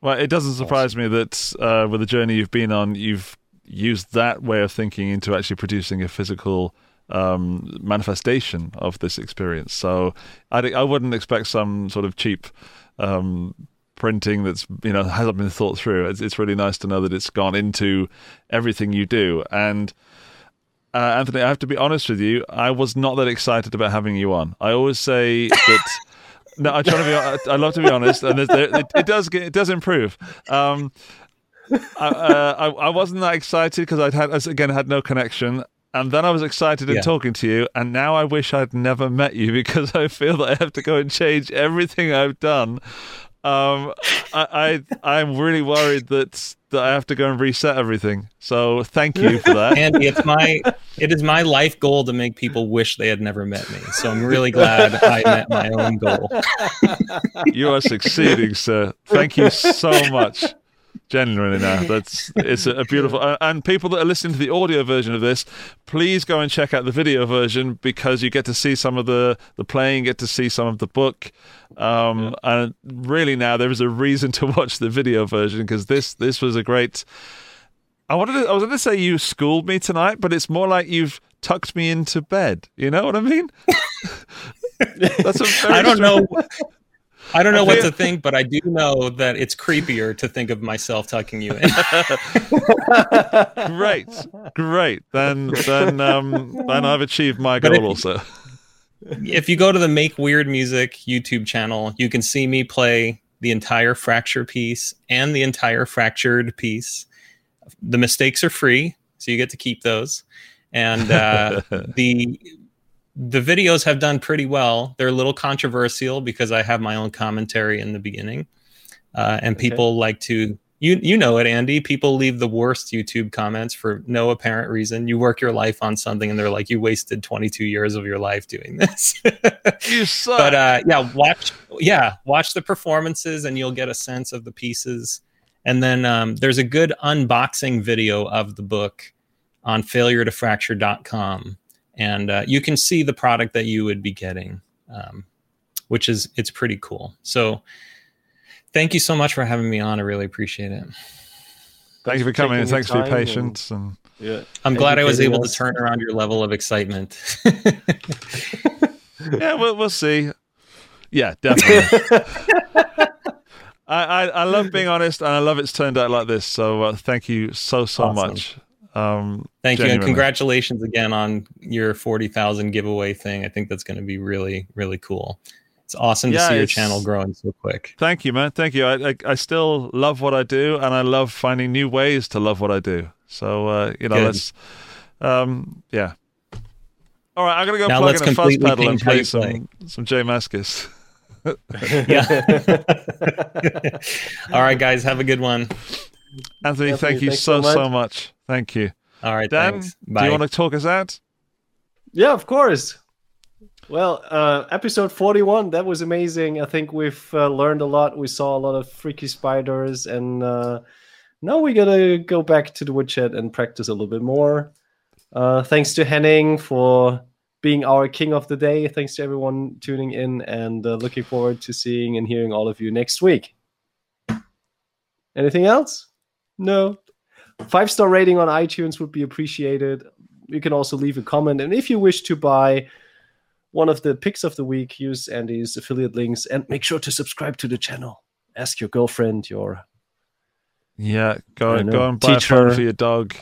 Well, it doesn't surprise me that uh, with the journey you've been on, you've used that way of thinking into actually producing a physical um, manifestation of this experience. So I, I wouldn't expect some sort of cheap um, printing that's you know hasn't been thought through. It's, it's really nice to know that it's gone into everything you do. And uh, Anthony, I have to be honest with you. I was not that excited about having you on. I always say that. No, I try to be. I love to be honest, and there, it, it does get, it does improve. Um, I, uh, I, I wasn't that excited because I'd had again had no connection, and then I was excited in Yeah. talking to you, and now I wish I'd never met you because I feel that I have to go and change everything I've done. Um, I, I I'm really worried that that I have to go and reset everything. So thank you for that. Andy, it's my it is my life goal to make people wish they had never met me. So I'm really glad I met my own goal. You are succeeding, sir. Thank you so much. Genuinely, now that's it's a, beautiful. And people that are listening to the audio version of this, please go and check out the video version because you get to see some of the the playing, get to see some of the book, um, and really now there is a reason to watch the video version because this this was a great. I wanted to, I was going to say you schooled me tonight, but it's more like you've tucked me into bed. You know what I mean? That's a very I don't know. Strange- I don't know I what feel- to think, but I do know that it's creepier to think of myself tucking you in. great, great. Then, then, um, then I've achieved my But goal if- also. if you go to the Make Weird Music YouTube channel, you can see me play the entire fracture piece and the entire fractured piece. The mistakes are free, so you get to keep those. And uh, the the videos have done pretty well. They're a little controversial because I have my own commentary in the beginning, uh, and people like to you you know it, Andy. People leave the worst YouTube comments for no apparent reason. You work your life on something, and they're like, "You wasted 22 years of your life doing this." you suck. but uh, yeah, watch yeah watch the performances, and you'll get a sense of the pieces. And then um, there's a good unboxing video of the book on failure2fracture.com and uh, you can see the product that you would be getting um, which is it's pretty cool so thank you so much for having me on i really appreciate it Thank you for coming and thanks for your time and- patience. And Yeah. i'm glad i was Educating able to turn around your level of excitement yeah, we'll we'll see. Yeah, definitely. I, I I love being honest, and I love it's turned out like this. So uh, thank you so so Awesome. much. Um, thank you and congratulations again on your 40000 giveaway thing i think that's going to be really really cool it's awesome to see your channel growing so quick Thank you, man. Thank you. I, I I still love what I do, and I love finding new ways to love what I do. So uh, you know, Good. let's um, yeah. All right, I'm gonna go Now plug let's in a fuzz completely pedal and play some play. some Jay Mascis. Yeah. All right, guys, have a good one. Anthony, Anthony, thank you thanks so so so much. Much. Thank you, All right, Dan. thanks. Do Bye. you want to talk us out? Yeah, of course. Well, uh, episode 41, that was amazing. I think we've uh, learned a lot. We saw a lot of freaky spiders, and uh, now we got to go back to the woodshed and practice a little bit more. Uh, thanks to Henning for being our king of the day. Thanks to everyone tuning in, and uh, looking forward to seeing and hearing all of you next week. Anything else? No. Five star rating on iTunes would be appreciated. You can also leave a comment. And if you wish to buy one of the picks of the week, use Andy's affiliate links and make sure to subscribe to the channel. Ask your girlfriend, your Yeah, go I and know. go and buy Teach a phone her. for your dog.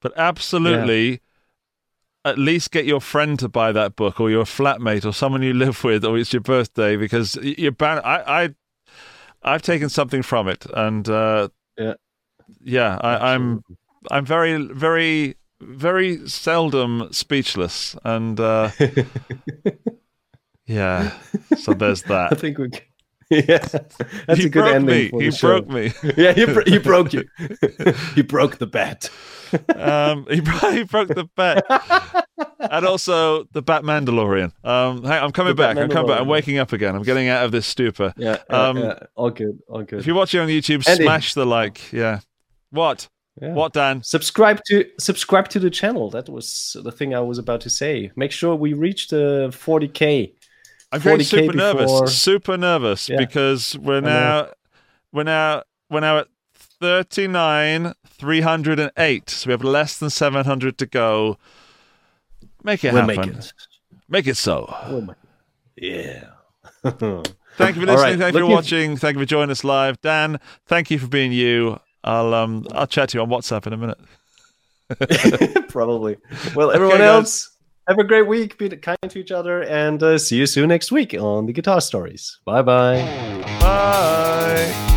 But absolutely, at least get your friend to buy that book, or your flatmate, or someone you live with, or it's your birthday, because you're bound. I, I, I've taken something from it, and uh, Yeah. Yeah, I, I'm, I'm very, very, very seldom speechless, and uh, yeah. So there's that. I think we. Can... Yeah, that's he a good broke ending. He the show. broke me. yeah, he, bro- he broke you. he broke the bat. um, he, bro- he broke the bet, and also the Bat Mandalorian. Um, hang, I'm coming The back. I'm coming back. I'm waking up again. I'm getting out of this stupor. Yeah, yeah, Um, yeah. all good, all good. If you're watching on YouTube, Andy. smash the like. Yeah. What? Yeah. What, Dan? subscribe to subscribe to the channel that was the thing i was about to say make sure we reach uh, the 40k I'm getting 40K super nervous. Super nervous Yeah. because we're now we're now we're now at 39 308. So we have less than 700 to go. Make it we'll happen. make it Make it so. we'll make it yeah Thank you for listening. right, Thank you for watching. Thank you for joining us live. Dan, thank you for being you. I'll um I'll chat to you on WhatsApp in a minute. probably well everyone guys. else have a great week be kind to each other and uh, see you soon next week on the guitar stories bye bye Bye.